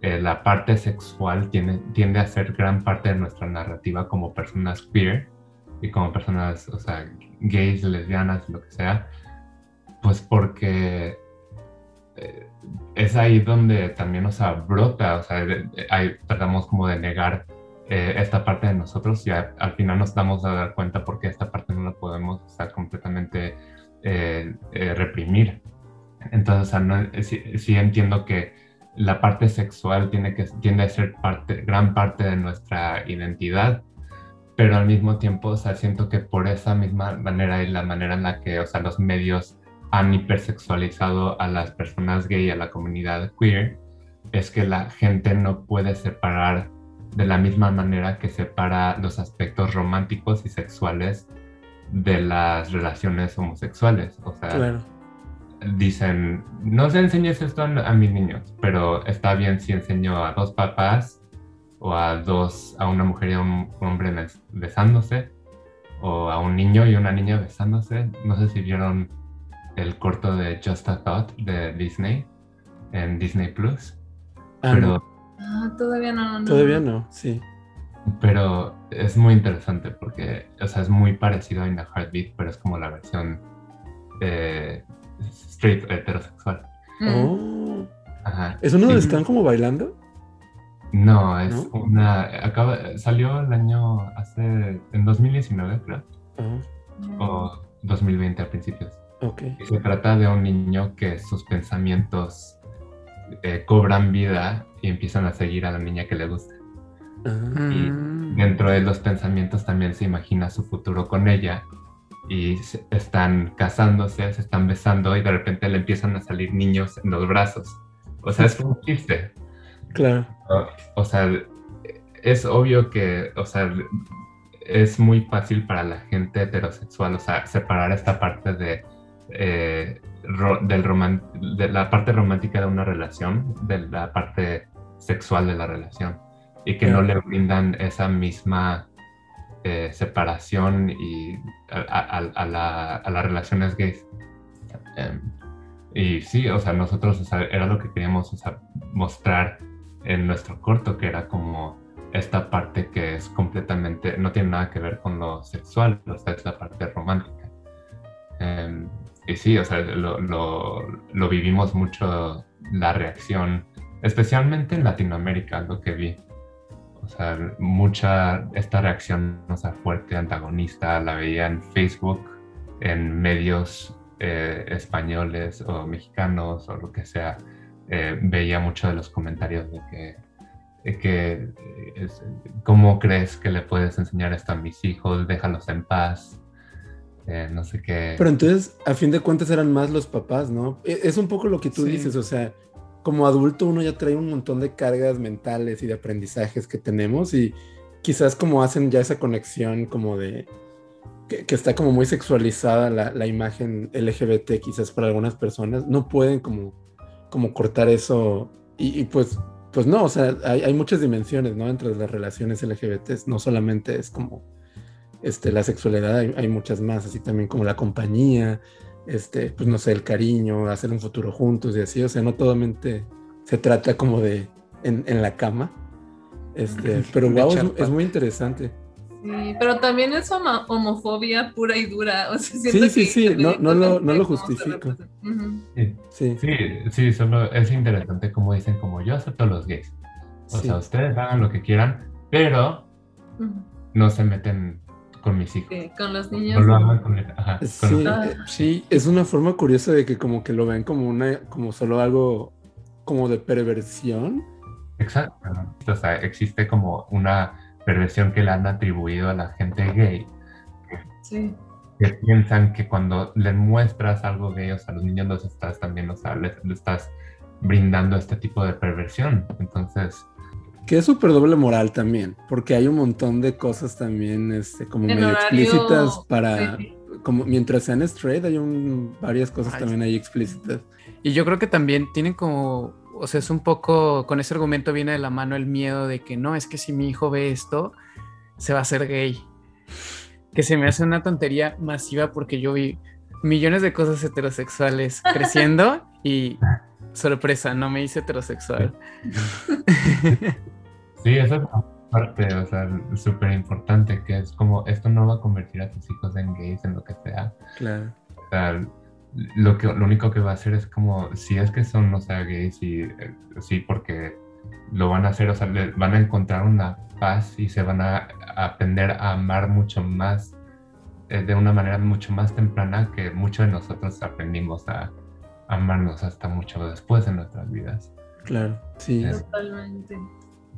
eh, la parte sexual tiene, tiende a ser gran parte de nuestra narrativa como personas queer y como personas, o sea, gays, lesbianas, lo que sea, pues porque eh, es ahí donde también, o sea, brota, o sea, ahí tratamos como de negar eh, esta parte de nosotros y al final nos damos a dar cuenta porque esta parte no la podemos, o completamente eh, reprimir. Entonces, o sea, sí, entiendo que la parte sexual tiene que, tiende a ser parte, gran parte de nuestra identidad, pero al mismo tiempo, o sea, siento que por esa misma manera y la manera en la que, o sea, los medios han hipersexualizado a las personas gay, a la comunidad queer, es que la gente no puede separar de la misma manera que separa los aspectos románticos y sexuales de las relaciones homosexuales. O sea, dicen, no se enseñes esto a, a mis niños, pero está bien si enseño a dos papás o a dos, a una mujer y a un hombre besándose, o a un niño y una niña besándose. No sé si vieron el corto de Just a Thought de Disney en Disney Plus. Ah, pero ah, todavía no, Todavía no, sí. Pero es muy interesante porque, o sea, es muy parecido a In a Heartbeat, pero es como la versión eh, straight heterosexual. Mm. Oh. Ajá. ¿Es uno donde están como bailando? No, es una. Acaba, salió el año hace. en 2019, creo. O 2020 a principios. Okay. se trata de un niño que sus pensamientos eh, cobran vida y empiezan a seguir a la niña que le gusta. Ah. Y dentro de los pensamientos también se imagina su futuro con ella y están casándose, se están besando y de repente le empiezan a salir niños en los brazos. O sea, es un chiste. Claro. O sea, es obvio que, o sea, es muy fácil para la gente heterosexual, o sea, separar esta parte de, eh, del de la parte romántica de una relación de la parte sexual de la relación y que no le brindan esa misma eh, separación y a, las relaciones gays. Em, y sí, o sea, nosotros era lo que queríamos mostrar en nuestro corto, que era como esta parte que es completamente, no tiene nada que ver con lo sexual, o sea, es la parte romántica. Em, y sí, o sea, lo, lo, vivimos mucho la reacción, especialmente en Latinoamérica, lo que vi. O sea, mucha esta reacción, o sea, fuerte, antagonista, la veía en Facebook, en medios eh, españoles o mexicanos o lo que sea eh, veía mucho de los comentarios de que, que ¿cómo crees que le puedes enseñar esto a mis hijos? Déjalos en paz. Eh, no sé qué. Pero entonces, a fin de cuentas, eran más los papás, ¿no? E, es un poco lo que tú dices, o sea, como adulto uno ya trae un montón de cargas mentales y de aprendizajes que tenemos y quizás como hacen ya esa conexión como de, que, está como muy sexualizada la, la, imagen LGBT quizás para algunas personas, no pueden como, como cortar eso y, pues, pues no, o sea, hay, hay, muchas dimensiones, ¿no? Entre las relaciones LGBT, no solamente es como este, la sexualidad, hay, hay muchas más, así también como la compañía, este, pues no sé, el cariño, hacer un futuro juntos y así, o sea, no totalmente se trata como de en, en la cama, este, pero wow, es, es muy interesante. Sí, pero también es homofobia pura y dura. O sea, sí, sí, sí, no, no, lo, no lo justifico. sí. sí. sí, solo es interesante como dicen, como yo acepto los gays. O sea, ustedes hagan lo que quieran, pero no se meten con mis hijos. con los niños. No lo hagan con Ajá, sí, eh, sí, es una forma curiosa de que como que lo ven como una, como solo algo como de perversión. Exacto. O sea, existe como una perversión que le han atribuido a la gente gay. Sí. Que piensan que cuando les muestras algo gay, o sea, los niños los estás también, o sea, les, estás brindando este tipo de perversión. Entonces... Que es súper doble moral también, porque hay un montón de cosas también este, como medio explícitas para... Como mientras sean straight, hay un, varias cosas también ahí explícitas. Y yo creo que también tienen como o sea, es un poco, con ese argumento viene de la mano el miedo de que no, es que si mi hijo ve esto, se va a hacer gay. Que se me hace una tontería masiva porque yo vi millones de cosas heterosexuales creciendo y sorpresa, no me hice heterosexual. Sí, eso es parte, o sea, súper importante, que es como, esto no va a convertir a tus hijos en gays, en lo que sea. Claro. O sea, lo, que, lo único que va a hacer es como, si es que son, no sea, gays, y, eh, sí, porque lo van a hacer, o sea, van a encontrar una paz y se van a, aprender a amar mucho más, eh, de una manera mucho más temprana que muchos de nosotros aprendimos a amarnos hasta mucho después en nuestras vidas. Claro, sí. Totalmente.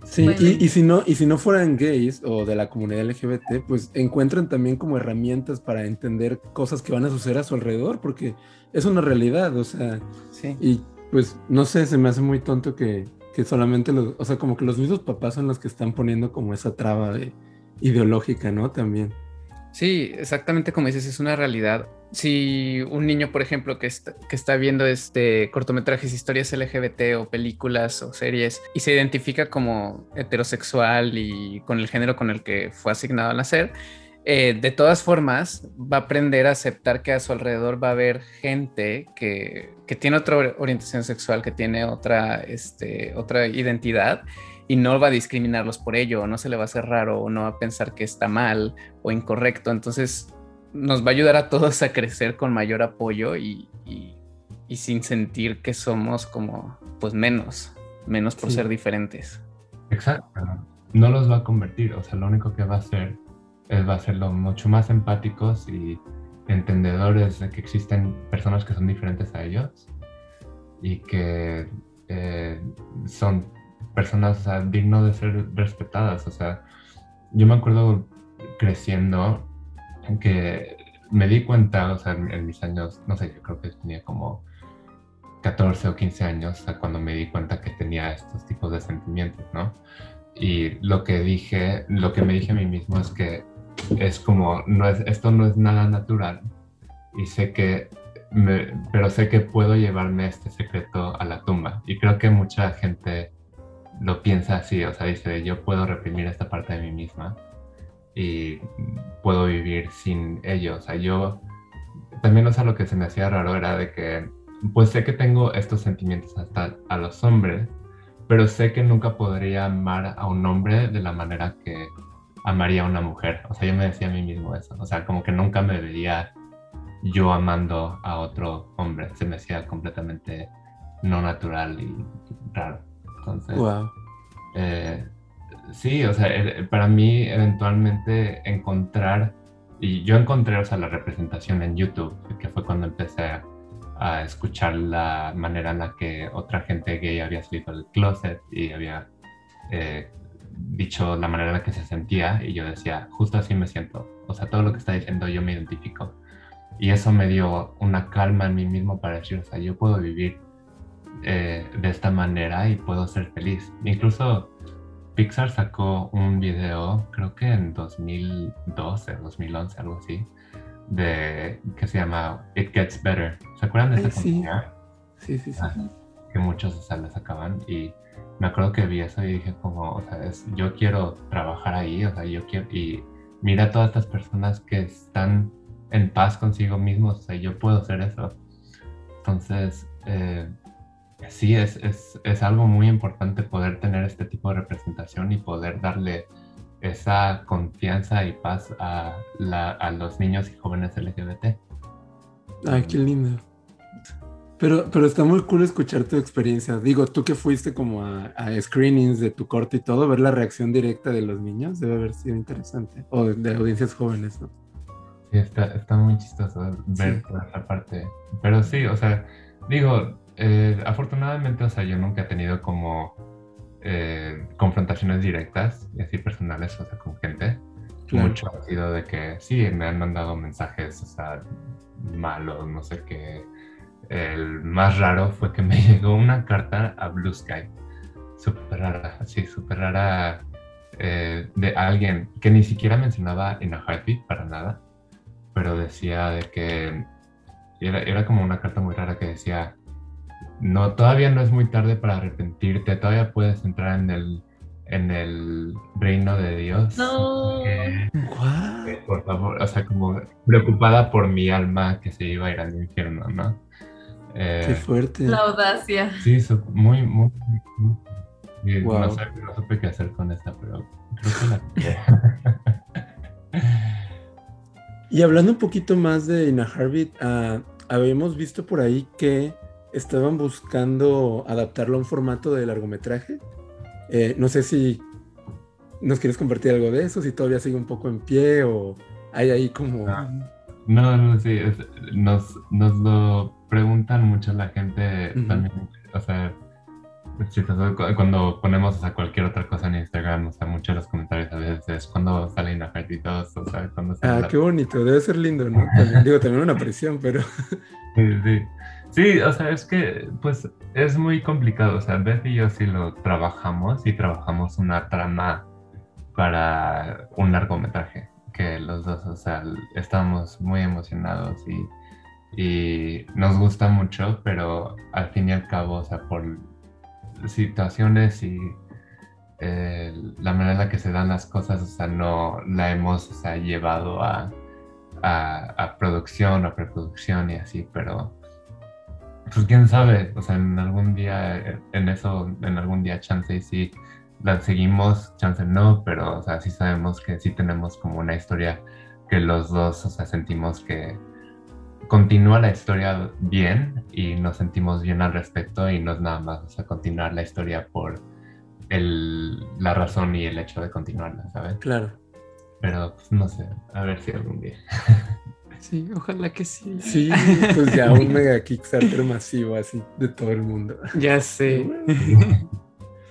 Sí, y, si no, y si no fueran gays o de la comunidad LGBT, pues encuentran también como herramientas para entender cosas que van a suceder a su alrededor, porque es una realidad, o sea, sí. y pues no sé, se me hace muy tonto que, que solamente los, o sea, como que los mismos papás son los que están poniendo como esa traba de, ideológica, ¿no? También. Sí, exactamente como dices, es una realidad. Si un niño, por ejemplo, que está, viendo este cortometrajes, historias LGBT o películas o series y se identifica como heterosexual y con el género con el que fue asignado a nacer, eh, de todas formas va a aprender a aceptar que a su alrededor va a haber gente que, que tiene otra orientación sexual, que tiene otra, este, otra identidad y no va a discriminarlos por ello, o no se le va a hacer raro, o no va a pensar que está mal o incorrecto. Entonces, nos va a ayudar a todos a crecer con mayor apoyo y, sin sentir que somos como, pues menos, menos por ser diferentes. Exacto, no los va a convertir, o sea, lo único que va a hacer es va a hacerlo mucho más empáticos y entendedores de que existen personas que son diferentes a ellos y que eh, son personas dignas de ser respetadas. O sea, yo me acuerdo creciendo que me di cuenta, o sea, en, mis años, no sé, yo creo que tenía como 14 o 15 años, o sea, cuando me di cuenta que tenía estos tipos de sentimientos, ¿no? Y lo que dije, lo que me dije a mí mismo es que es como, no es, esto no es nada natural y sé que, pero sé que puedo llevarme este secreto a la tumba. Y creo que mucha gente lo piensa así, o sea, dice, yo puedo reprimir esta parte de mí misma y puedo vivir sin ellos. O sea, yo también, o sea, lo que se me hacía raro era de que, pues sé que tengo estos sentimientos hasta a los hombres, pero sé que nunca podría amar a un hombre de la manera que amaría a una mujer. O sea, yo me decía a mí mismo eso. O sea, como que nunca me veía yo amando a otro hombre. Se me hacía completamente no natural y raro. Entonces, wow. eh, sí, o sea, para mí eventualmente encontrar, y yo encontré, o sea, la representación en YouTube, que fue cuando empecé a, escuchar la manera en la que otra gente gay había salido del closet y había eh, dicho la manera en la que se sentía, y yo decía, justo así me siento, o sea, todo lo que está diciendo yo me identifico. Y eso me dio una calma en mí mismo para decir, o sea, yo puedo vivir eh, de esta manera y puedo ser feliz. Incluso Pixar sacó un video, creo que en 2012, 2011, algo así, de que se llama It Gets Better. ¿Se acuerdan de esa sí. Sí, sí, sí. Ah, que muchos o sea, sacaban y me acuerdo que vi eso y dije como, o sea, es, yo quiero trabajar ahí, o sea, yo quiero, y mira a todas estas personas que están en paz consigo mismos, o sea, yo puedo hacer eso. Entonces, eh, sí, es, es, es, algo muy importante poder tener este tipo de representación y poder darle esa confianza y paz a, la, a los niños y jóvenes LGBT. Ay, qué lindo. Pero, pero está muy cool escuchar tu experiencia. Digo, tú que fuiste como a, a, screenings de tu corte y todo, ver la reacción directa de los niños debe haber sido interesante. O de, de audiencias jóvenes, ¿no? Sí, está, está muy chistoso ver sí. esa parte. Pero sí, o sea, digo, eh, afortunadamente, o sea, yo nunca he tenido como eh, confrontaciones directas y así personales, o sea, con gente. Claro. Mucho ha sido de que sí, me han mandado mensajes, o sea, malos, no sé qué el más raro fue que me llegó una carta a Blue Sky, súper rara, sí, súper rara, eh, de alguien que ni siquiera mencionaba en a Heartbeat para nada, pero decía de que era, era, como una carta muy rara que decía, no, todavía no es muy tarde para arrepentirte, todavía puedes entrar en el, en el reino de Dios. No. Que, por favor, o sea, como preocupada por mi alma que se iba a ir al infierno, ¿no? Eh, Qué fuerte. La audacia. Sí, muy, muy. muy wow. no, sé, no, supe qué hacer con esta, pero creo que la Y hablando un poquito más de Ina Harvey, uh, habíamos visto por ahí que estaban buscando adaptarlo a un formato de largometraje. Eh, no sé si nos quieres compartir algo de eso, si todavía sigue un poco en pie o hay ahí como... Ah, no, no, sí, es, nos, nos lo preguntan mucho la gente uh -huh. también, o sea, cuando ponemos o sea, cualquier otra cosa en Instagram, o sea, muchos de los comentarios a veces es cuando salen 2, o sea, cuando Ah, la... qué bonito, debe ser lindo, ¿no? También, digo, también una presión, pero... Sí, sí. Sí, o sea, es que, pues, es muy complicado, o sea, Beth y yo sí lo trabajamos y trabajamos una trama para un largometraje, que los dos, o sea, estamos muy emocionados y nos gusta mucho, pero al fin y al cabo, o sea, por situaciones y eh, la manera en la que se dan las cosas, o sea, no la hemos o sea, llevado a producción o preproducción y así, pero pues quién sabe, o sea, en algún día, en eso, en algún día chance y sí la seguimos, chance no, pero o sea, sí sabemos que sí tenemos como una historia que los dos, o sea, sentimos que continúa la historia bien y nos sentimos bien al respecto y no es nada más, o sea, continuar la historia por el, la razón y el hecho de continuarla, ¿sabes? Claro. Pero pues, no sé, a ver si algún día. Sí, ojalá que sí. Sí, pues ya un mega Kickstarter masivo así de todo el mundo. Ya sé.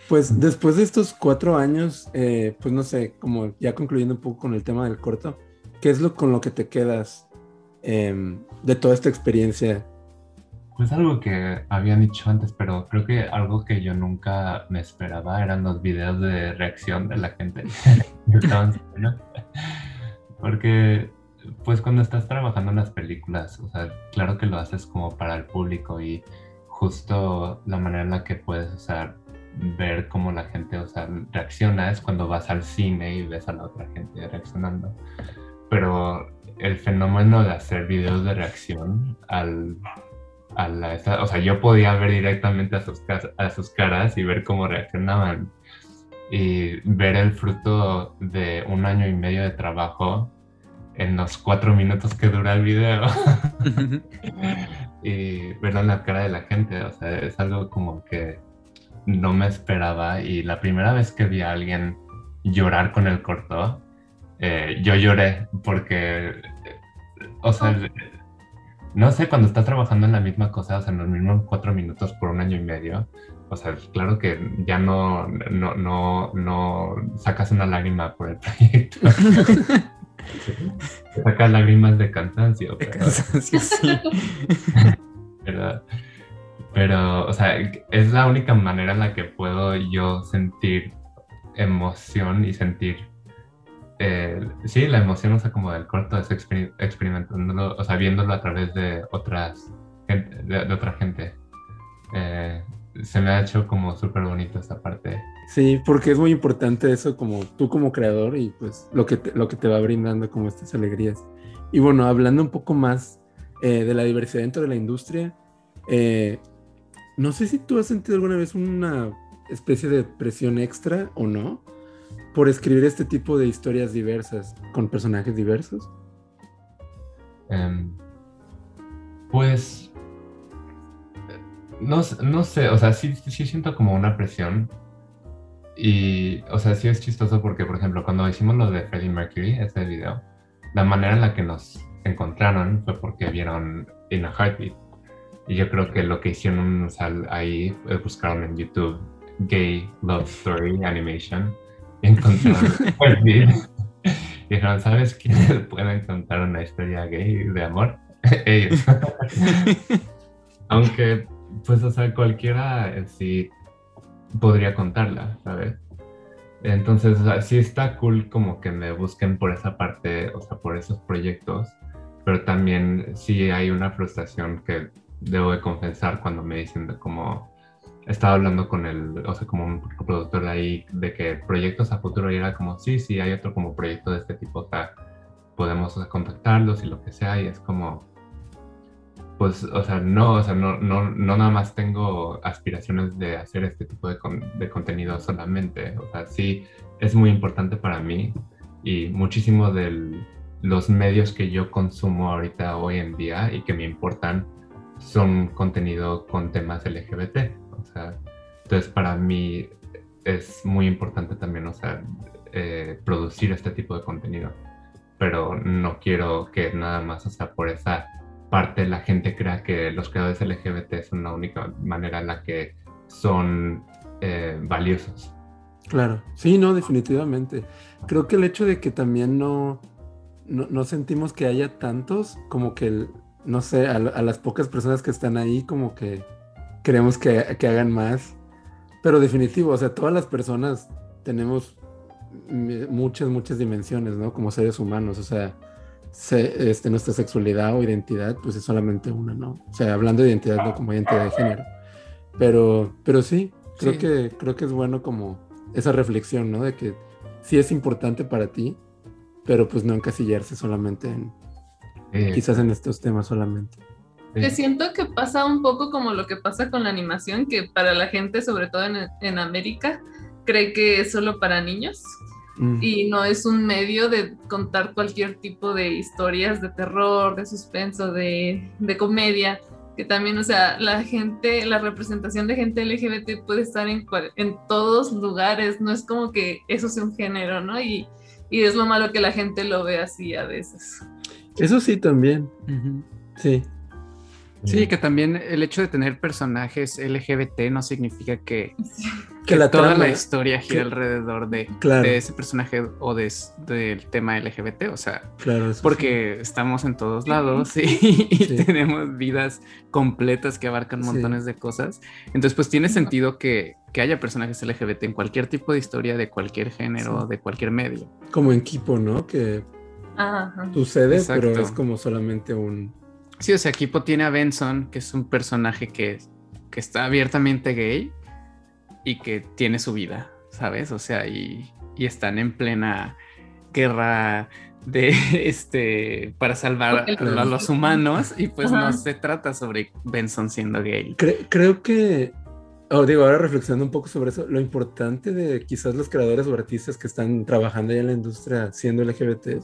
Pues después de estos cuatro años, eh, pues no sé, como ya concluyendo un poco con el tema del corto, ¿qué es lo con lo que te quedas eh, de toda esta experiencia? Pues algo que habían dicho antes, pero creo que algo que yo nunca me esperaba eran los videos de reacción de la gente. Porque, pues cuando estás trabajando en las películas, claro que lo haces como para el público y justo la manera en la que puedes, o sea, ver cómo la gente, o sea, reacciona es cuando vas al cine y ves a la otra gente reaccionando. Pero el fenómeno de hacer videos de reacción al, a la, o sea, yo podía ver directamente a sus caras y ver cómo reaccionaban y ver el fruto de un año y medio de trabajo en los cuatro minutos que dura el video. Y verlo en la cara de la gente, o sea, es algo como que no me esperaba. Y la primera vez que vi a alguien llorar con el corto, eh, yo lloré porque, o sea, no sé, cuando estás trabajando en la misma cosa, o sea, en los mismos cuatro minutos por un año y medio, o sea, claro que ya no, no, no, no sacas una lágrima por el proyecto. sacas lágrimas de cansancio. De pero, cansancio, sí. pero, pero, o sea, es la única manera en la que puedo yo sentir emoción y sentir sí, la emoción, o sea, como del corto es experimentándolo, o sea, viéndolo a través de otras, de, otra gente. Eh, se me ha hecho como súper bonito esta parte. Sí, porque es muy importante eso como tú como creador y pues lo que te, lo que te va brindando como estas alegrías. Y bueno, hablando un poco más eh, de la diversidad dentro de la industria, eh, no sé si tú has sentido alguna vez una especie de presión extra o no por escribir este tipo de historias diversas con personajes diversos. Em, pues no, no, sé, o sea, sí, sí siento como una presión. Y, o sea, sí es chistoso porque, por ejemplo, cuando hicimos lo de Freddie Mercury, ese video, la manera en la que nos encontraron fue porque vieron In a Heartbeat. Y yo creo que lo que hicieron o sea, ahí buscaron en YouTube Gay Love Story Animation y encontraron Heartbeat. Y dijeron, ¿sabes quién puede contar una historia gay de amor? Ellos. Aunque pues, o sea, cualquiera sí podría contarla, ¿sabes? Entonces, sí está cool como que me busquen por esa parte, o sea, por esos proyectos, pero también sí hay una frustración que debo de confesar cuando me dicen de como estaba hablando con el, o sea, como un productor de ahí, de que proyectos a futuro y era como, sí, sí, hay otro como proyecto de este tipo, o sea, podemos contactarlos y lo que sea, y es como, pues, o sea, no, o sea, no, no, no nada más tengo aspiraciones de hacer este tipo de, de, contenido solamente, o sea, sí es muy importante para mí y muchísimo de los medios que yo consumo ahorita hoy en día y que me importan son contenido con temas LGBT, o sea, entonces para mí es muy importante también, o sea, eh, producir este tipo de contenido, pero no quiero que nada más, o sea, por esa parte la gente crea que los creadores LGBT son la única manera en la que son eh, valiosos. Claro, sí, no, definitivamente. Creo que el hecho de que también no, no, sentimos que haya tantos, como que, no sé, a, las pocas personas que están ahí, como que queremos que, que hagan más. Pero definitivo, o sea, todas las personas tenemos muchas, muchas dimensiones, ¿no? Como seres humanos, o sea, este, nuestra sexualidad o identidad, pues es solamente una, ¿no? O sea, hablando de identidad no como identidad de género. Pero, pero sí, creo, Que, creo que es bueno como esa reflexión, ¿no? De que sí es importante para ti, pero pues no encasillarse solamente en, quizás en estos temas solamente. Te siento que pasa un poco como lo que pasa con la animación, que para la gente, sobre todo en, en América, cree que es solo para niños. Mm. y no es un medio de contar cualquier tipo de historias de terror, de suspenso, de, de, comedia, que también, o sea, la gente, la representación de gente LGBT puede estar en, en todos lugares, no es como que eso sea un género, ¿no? Y, y, es lo malo que la gente lo ve así a veces. Eso sí también, sí. Sí, que también el hecho de tener personajes LGBT no significa que, que, la toda la historia gira alrededor de, de, ese personaje o de, del tema LGBT, o sea, claro, porque estamos en todos lados y, tenemos vidas completas que abarcan montones de cosas. Entonces, pues tiene sentido que, que, haya personajes LGBT en cualquier tipo de historia, de cualquier género, de cualquier medio. Como en equipo, ¿no? Que sucede, pero es como solamente un Sí, o sea, Kipo tiene a Benson, que es un personaje que, que está abiertamente gay y que tiene su vida, ¿sabes? O sea, y, y están en plena guerra de este para salvar a los humanos y pues no se trata sobre Benson siendo gay. creo que oh, digo, ahora reflexionando un poco sobre eso, lo importante de quizás los creadores o artistas que están trabajando ya en la industria siendo LGBT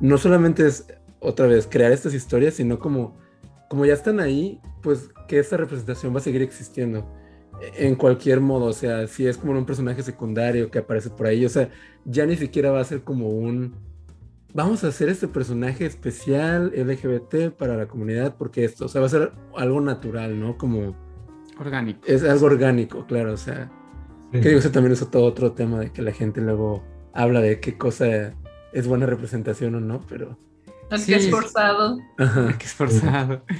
no solamente es otra vez, crear estas historias, sino como, como ya están ahí, pues que esa representación va a seguir existiendo en cualquier modo, o sea, si es como un personaje secundario que aparece por ahí, o sea, ya ni siquiera va a ser como un, vamos a hacer este personaje especial LGBT para la comunidad, porque esto, o sea, va a ser algo natural, ¿no? Como... Orgánico. Es algo orgánico, claro, o sea, que digo, eso también es todo otro tema de que la gente luego habla de qué cosa es buena representación o no, pero el que esforzado. El que esforzado. Sí,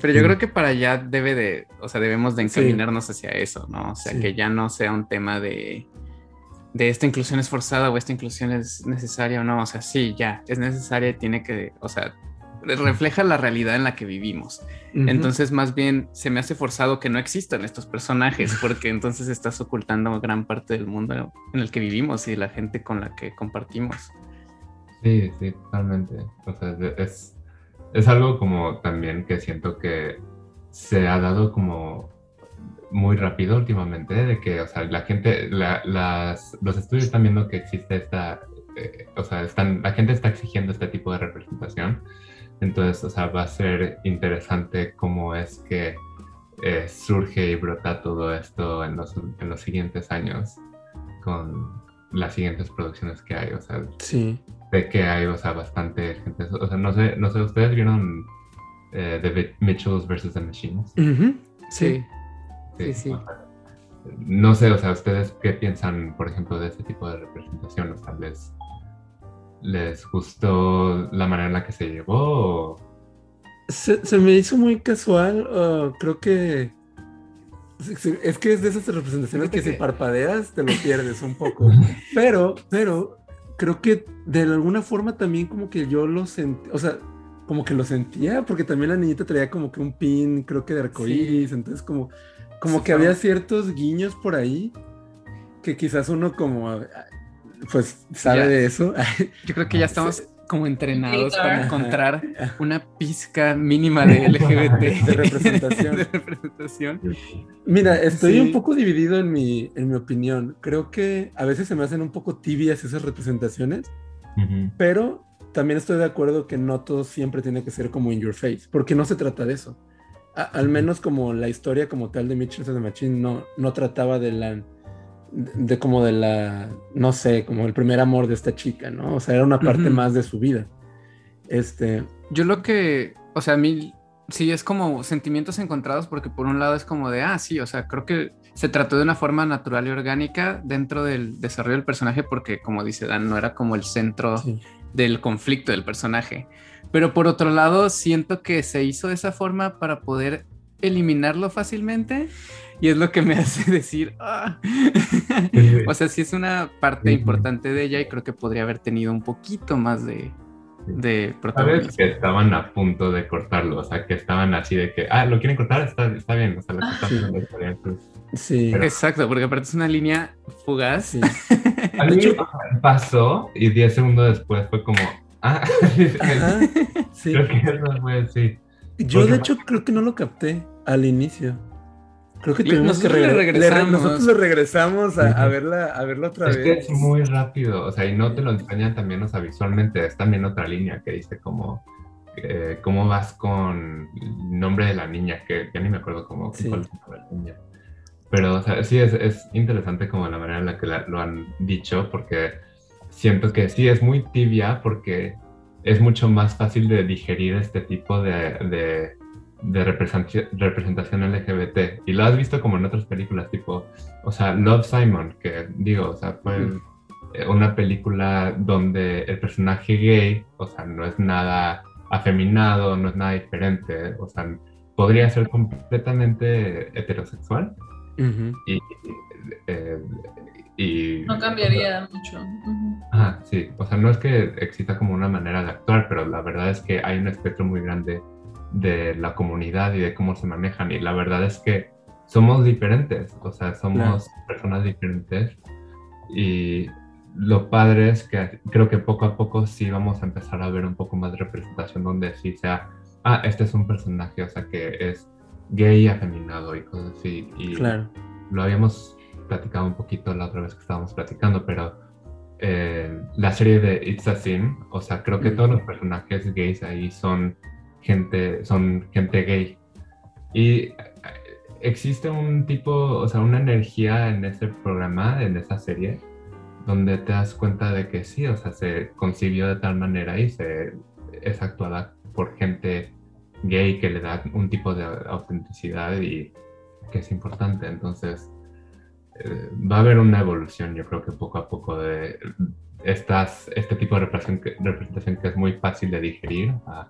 pero yo creo que para allá debe de, o sea, debemos de encaminarnos hacia eso, ¿no? O sea, que ya no sea un tema de, de esta inclusión es forzada o esta inclusión es necesaria o no. O sea, sí, ya, es necesaria, tiene que, o sea, refleja la realidad en la que vivimos. Entonces, más bien, se me hace forzado que no existan estos personajes, porque entonces estás ocultando gran parte del mundo en el que vivimos y la gente con la que compartimos. Sí, sí, totalmente. O sea, es, es algo como también que siento que se ha dado como muy rápido últimamente, de que, o sea, la gente, las, los estudios están viendo que existe esta, eh, o sea, están, la gente está exigiendo este tipo de representación. Entonces, o sea, va a ser interesante cómo es que eh, surge y brota todo esto en los, en los siguientes años con las siguientes producciones que hay, o sea, sí. De que hay, o sea, bastante gente, o sea, no sé, no sé, ¿ustedes vieron eh, The Mitchells vs. The Machines? sí. Sí, sí. No sé, o sea, ¿ustedes qué piensan, por ejemplo, de este tipo de representación? O sea, ¿les, les gustó la manera en la que se llevó? Se, me hizo muy casual, creo que... Es que es de esas representaciones que, si parpadeas te lo pierdes un poco. pero, pero, creo que de alguna forma también como que yo lo sentí, o sea, como que lo sentía, porque también la niñita traía como que un pin, creo que de arcoíris, entonces como como que había ciertos guiños por ahí que quizás uno como pues sabe de eso. Yo creo que ya estamos como entrenados para encontrar una pizca mínima de LGBT de representación. de representación. Mira, estoy un poco dividido en mi, en mi opinión. Creo que a veces se me hacen un poco tibias esas representaciones, pero también estoy de acuerdo que no todo siempre tiene que ser como in your face, porque no se trata de eso. Al menos como la historia como tal de Mitchell de Machine no, no trataba de la de, como de la no sé como el primer amor de esta chica no o sea era una parte más de su vida. Este yo lo que o sea a mí sí es como sentimientos encontrados porque por un lado es como de ah sí o sea creo que se trató de una forma natural y orgánica dentro del desarrollo del personaje porque como dice Dan no era como el centro del conflicto del personaje. Pero por otro lado, siento que se hizo de esa forma para poder eliminarlo fácilmente. Y es lo que me hace decir, ah". o sea, sí es una parte importante de ella y creo que podría haber tenido un poquito más de, de protagonismo. Sabes que estaban a punto de cortarlo, o sea, que estaban así de que, ah, lo quieren cortar, está, está bien, o sea, lo que Sí, exacto, porque aparte es una línea fugaz. Sí. A mí pasó y 10 segundos después fue como, Ah, sí. Creo que eso fue, sí. Yo, de hecho, creo que no lo capté al inicio. Creo que tuvimos que regresar. Nosotros lo regresamos a, verla, a verlo otra vez. Es que es muy rápido, o sea, y no te lo enseñan también, o sea, visualmente, es también otra línea que dice como, eh, cómo vas con el nombre de la niña, que ya ni me acuerdo cómo, sí. cuál es la niña. Pero, o sea, sí, es, es, interesante como la manera en la que lo han dicho, porque siento que sí es muy tibia porque es mucho más fácil de digerir este tipo de, de, representación, LGBT. Y lo has visto como en otras películas, tipo, o sea, Love Simon, que digo, o sea, fue una película donde el personaje gay, o sea, no es nada afeminado, no es nada diferente, o sea, podría ser completamente heterosexual. Y eh, no cambiaría mucho. Ah, sí, o sea, no es que exista como una manera de actuar, pero la verdad es que hay un espectro muy grande de la comunidad y de cómo se manejan y la verdad es que somos diferentes, o sea, somos personas diferentes y lo padre es que creo que poco a poco sí vamos a empezar a ver un poco más de representación donde sí sea, ah, este es un personaje, o sea, que es gay, afeminado y cosas así. Y claro. lo habíamos platicado un poquito la otra vez que estábamos platicando, pero eh, la serie de It's a Sin, o sea, creo que todos los personajes gays ahí son gente, son gente gay. Y eh, existe un tipo, o sea, una energía en ese programa, en esa serie, donde te das cuenta de que sí, o sea, se concibió de tal manera y se es actuada por gente gay que le da un tipo de autenticidad y que es importante. Entonces, eh, va a haber una evolución, yo creo que poco a poco, de estas, este tipo de representación que, es muy fácil de digerir a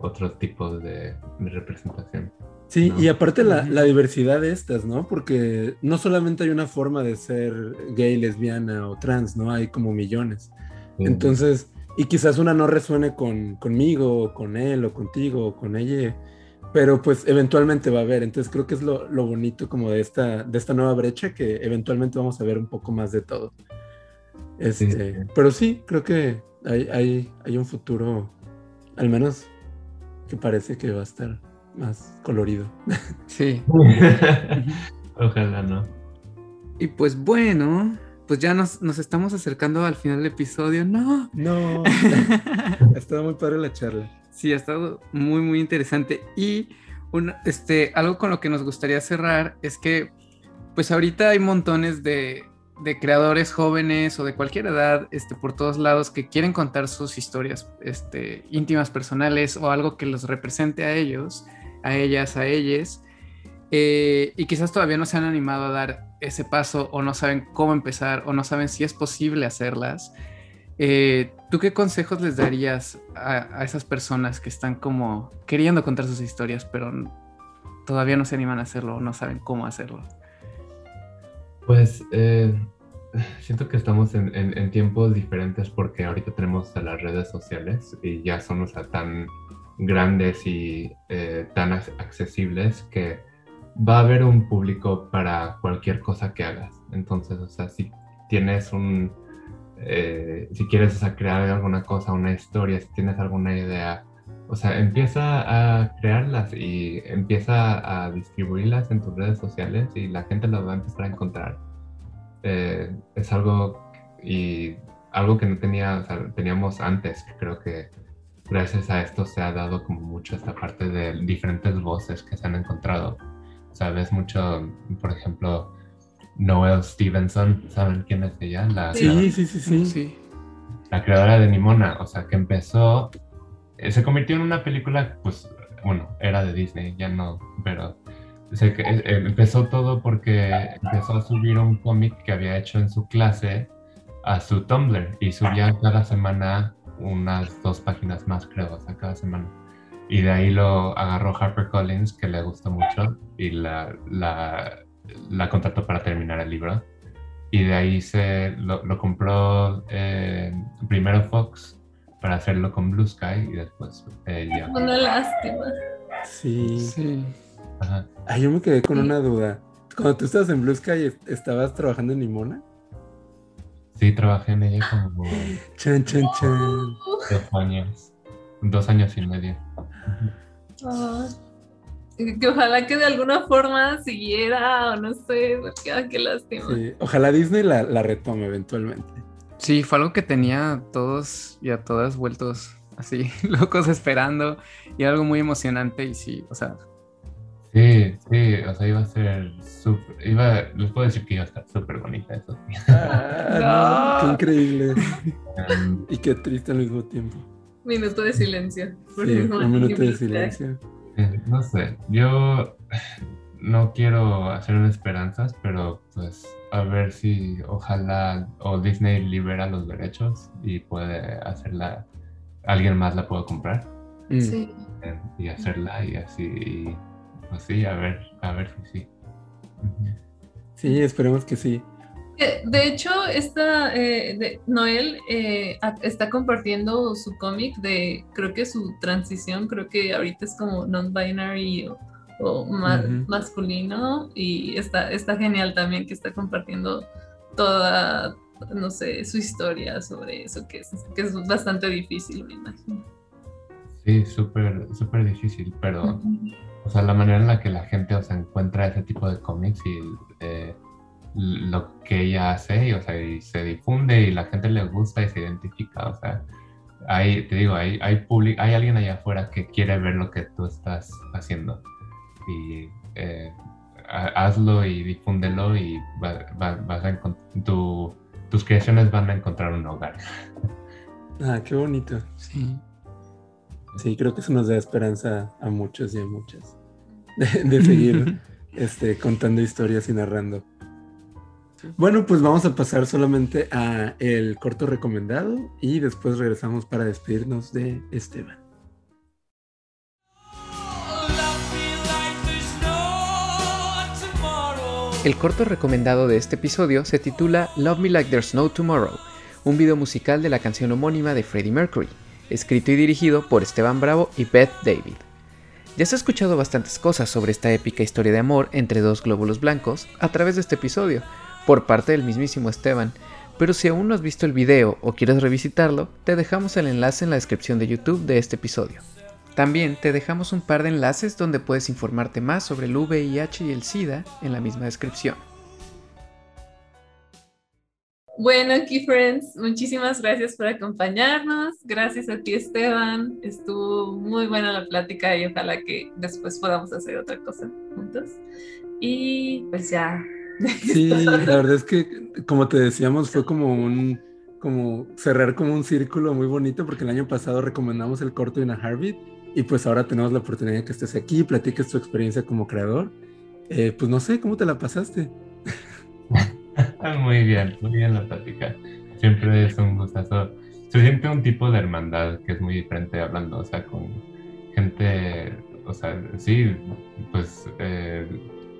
otros tipos de, representación. Sí, y aparte la, diversidad de estas, ¿no? Porque no solamente hay una forma de ser gay, lesbiana o trans, ¿no? Hay como millones. Entonces, y quizás una no resuene con, conmigo, o con él, o contigo, o con ella, pero pues eventualmente va a haber. Entonces creo que es lo, bonito como de esta, de esta nueva brecha, que eventualmente vamos a ver un poco más de todo. Este, Pero sí, creo que hay, hay, hay un futuro, al menos que parece que va a estar más colorido. Sí. Ojalá no. Y pues bueno, pues ya nos, estamos acercando al final del episodio. No. No. ha estado muy padre la charla. Sí, ha estado muy, muy interesante. Y un, este, algo con lo que nos gustaría cerrar es que, pues ahorita hay montones de, de creadores jóvenes o de cualquier edad, este, por todos lados, que quieren contar sus historias este, íntimas, personales o algo que los represente a ellos a ellas, a ellas, eh, y quizás todavía no se han animado a dar ese paso o no saben cómo empezar o no saben si es posible hacerlas. Eh, ¿Tú qué consejos les darías a, esas personas que están como queriendo contar sus historias, pero todavía no se animan a hacerlo o no saben cómo hacerlo? Pues eh, siento que estamos en, tiempos diferentes porque ahorita tenemos las redes sociales y ya son tan grandes y eh, tan accesibles que va a haber un público para cualquier cosa que hagas. Entonces, o sea, si tienes un, eh, si quieres crear alguna cosa, una historia, si tienes alguna idea, o sea, empieza a crearlas y empieza a distribuirlas en tus redes sociales y la gente las va a empezar a encontrar. Eh, es algo y algo que no tenía, teníamos antes, creo que gracias a esto se ha dado como mucho esta parte de diferentes voces que se han encontrado. Sabes mucho, por ejemplo, Noel Stevenson, ¿saben quién es ella? La, sí, sí, sí, sí, La creadora de Nimona, o sea, que empezó, se convirtió en una película, pues, bueno, era de Disney, ya no, pero eh, eh, empezó todo porque empezó a subir un cómic que había hecho en su clase a su Tumblr y subía cada semana unas dos páginas más, creo, o sea, cada semana. Y de ahí lo agarró HarperCollins, que le gustó mucho, y la, la, la contrató para terminar el libro. Y de ahí se lo, lo compró eh, primero Fox para hacerlo con Blue Sky y después ella. Una lástima. Sí. sí. Ajá. yo me quedé con una duda. Cuando tú estabas en Blue Sky, ¿estabas trabajando en Nimona? Sí, trabajé en ella como chan, chan, chan. dos años, dos años y medio. Que ojalá que de alguna forma siguiera, o no sé, porque ah, qué lástima. Sí, ojalá Disney la, la retome eventualmente. Sí, fue algo que tenía todos y a todas vueltos así, locos esperando, y algo muy emocionante, y sí, o sea, Sí, sí, o sea, iba a ser súper, iba, les puedo decir que iba a estar súper bonita eso. Ah, qué increíble. Em, y qué triste al mismo tiempo. Minuto de silencio. Sí, un minuto de silencio. no sé, yo no quiero hacer esperanzas, pero pues a ver si ojalá o Disney libera los derechos y puede hacerla, alguien más la pueda comprar. Mm. Sí. Y hacerla y así pues sí, a ver, a ver si sí. Sí, esperemos que sí. De hecho, esta eh, Noel eh, está compartiendo su cómic de, creo que su transición, creo que ahorita es como non-binary o, masculino y está, está genial también que está compartiendo toda, no sé, su historia sobre eso, que es, que es bastante difícil, me imagino. Sí, súper, súper difícil, pero o sea, la manera en la que la gente, o sea, encuentra ese tipo de cómics y eh, lo que ella hace, y, o sea, y se difunde y la gente le gusta y se identifica, o sea, hay, te digo, hay, hay, hay alguien allá afuera que quiere ver lo que tú estás haciendo y eh, hazlo y difúndelo y vas a tu, tus creaciones van a encontrar un hogar. Ah, qué bonito. Sí. Sí, creo que eso nos da esperanza a muchos y a muchas de, seguir este, contando historias y narrando. Bueno, pues vamos a pasar solamente a el corto recomendado y después regresamos para despedirnos de Esteban. El corto recomendado de este episodio se titula Love Me Like There's No Tomorrow, un video musical de la canción homónima de Freddie Mercury, escrito y dirigido por Esteban Bravo y Beth David. Ya se ha escuchado bastantes cosas sobre esta épica historia de amor entre dos glóbulos blancos a través de este episodio, por parte del mismísimo Esteban, pero si aún no has visto el video o quieres revisitarlo, te dejamos el enlace en la descripción de YouTube de este episodio. También te dejamos un par de enlaces donde puedes informarte más sobre el VIH y el SIDA en la misma descripción. Bueno, Key Friends, muchísimas gracias por acompañarnos. Gracias a ti, Esteban. Estuvo muy buena la plática y ojalá que después podamos hacer otra cosa juntos. Y pues ya. Sí, la verdad es que, como te decíamos, fue como un como cerrar como un círculo muy bonito porque el año pasado recomendamos el corto de una Harvey y pues ahora tenemos la oportunidad de que estés aquí, platiques tu experiencia como creador. Eh, pues no sé, ¿cómo te la pasaste? muy bien, muy bien la plática. Siempre es un gustazo. Se siente un tipo de hermandad que es muy diferente hablando, o sea, con gente, o sea, sí, pues eh,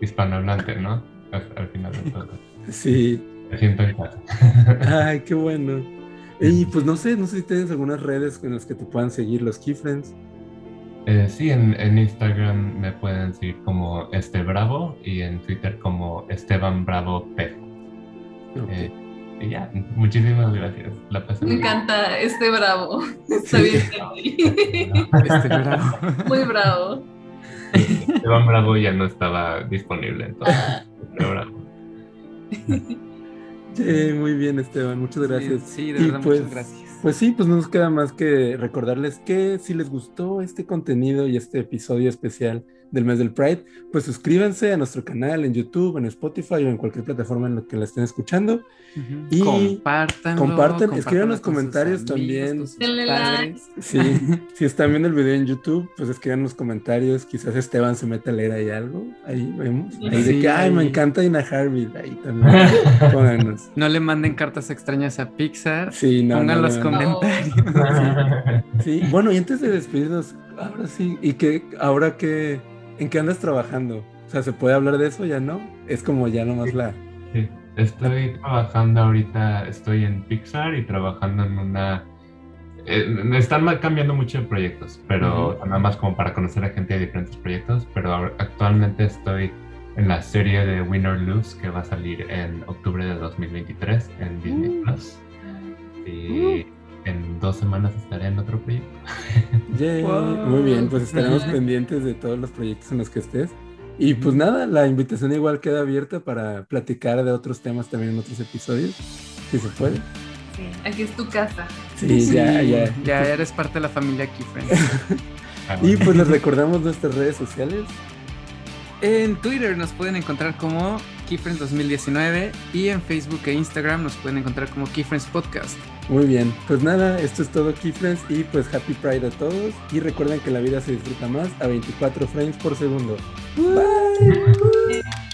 hispanohablante, ¿no? Al, final de todo. Sí. Me siento en casa. Ay, qué bueno. Y pues no sé, no sé si tienes algunas redes en las que te puedan seguir los Keyfriends. Eh, sí, en, Instagram me pueden seguir como Este Bravo y en Twitter como Esteban Bravo P. Eh, y ya, muchísimas gracias. me encanta este Bravo. Está bien. este Bravo. Muy bravo. Esteban Bravo ya no estaba disponible, entonces. bravo. Sí, muy bien, Esteban. Muchas gracias. Sí, de verdad, pues, muchas gracias. Pues sí, pues no nos queda más que recordarles que si les gustó este contenido y este episodio especial del mes del Pride, pues suscríbanse a nuestro canal en YouTube, en Spotify o en cualquier plataforma en la que la estén escuchando. Y compartan, compartan, escriban los comentarios también. Sí, si están viendo el video en YouTube, pues escriban los comentarios. Quizás Esteban se meta a leer ahí algo. Ahí vemos. Ahí de que, ay, me encanta Ina Harvey. Ahí también. Pónganos. No le manden cartas extrañas a Pixar. Sí, no. Pongan los comentarios. Sí. bueno, y antes de despedirnos, ahora sí, y que ahora que ¿En qué andas trabajando? O sea, ¿se puede hablar de eso? ¿Ya no? Es como ya nomás la... Sí, estoy trabajando ahorita, estoy en Pixar y trabajando en una... Eh, están cambiando mucho de proyectos, pero nada más como para conocer a gente de diferentes proyectos, pero actualmente estoy en la serie de Win or Lose que va a salir en octubre de 2023 en Disney uh. Plus. Y... En dos semanas estaré en otro proyecto. Muy bien, pues estaremos pendientes de todos los proyectos en los que estés. Y pues nada, la invitación igual queda abierta para platicar de otros temas también en otros episodios, si se puede. Sí, aquí es tu casa. Sí, ya, ya. Ya eres parte de la familia Keyfriend. Ah, y pues les recordamos nuestras redes sociales. En Twitter nos pueden encontrar como Keyfriends 2019 y en Facebook e Instagram nos pueden encontrar como Keyfriends Podcast. Muy bien, pues nada, esto es todo Keyfriends y pues Happy Pride a todos y recuerden que la vida se disfruta más a 24 frames por segundo. Bye.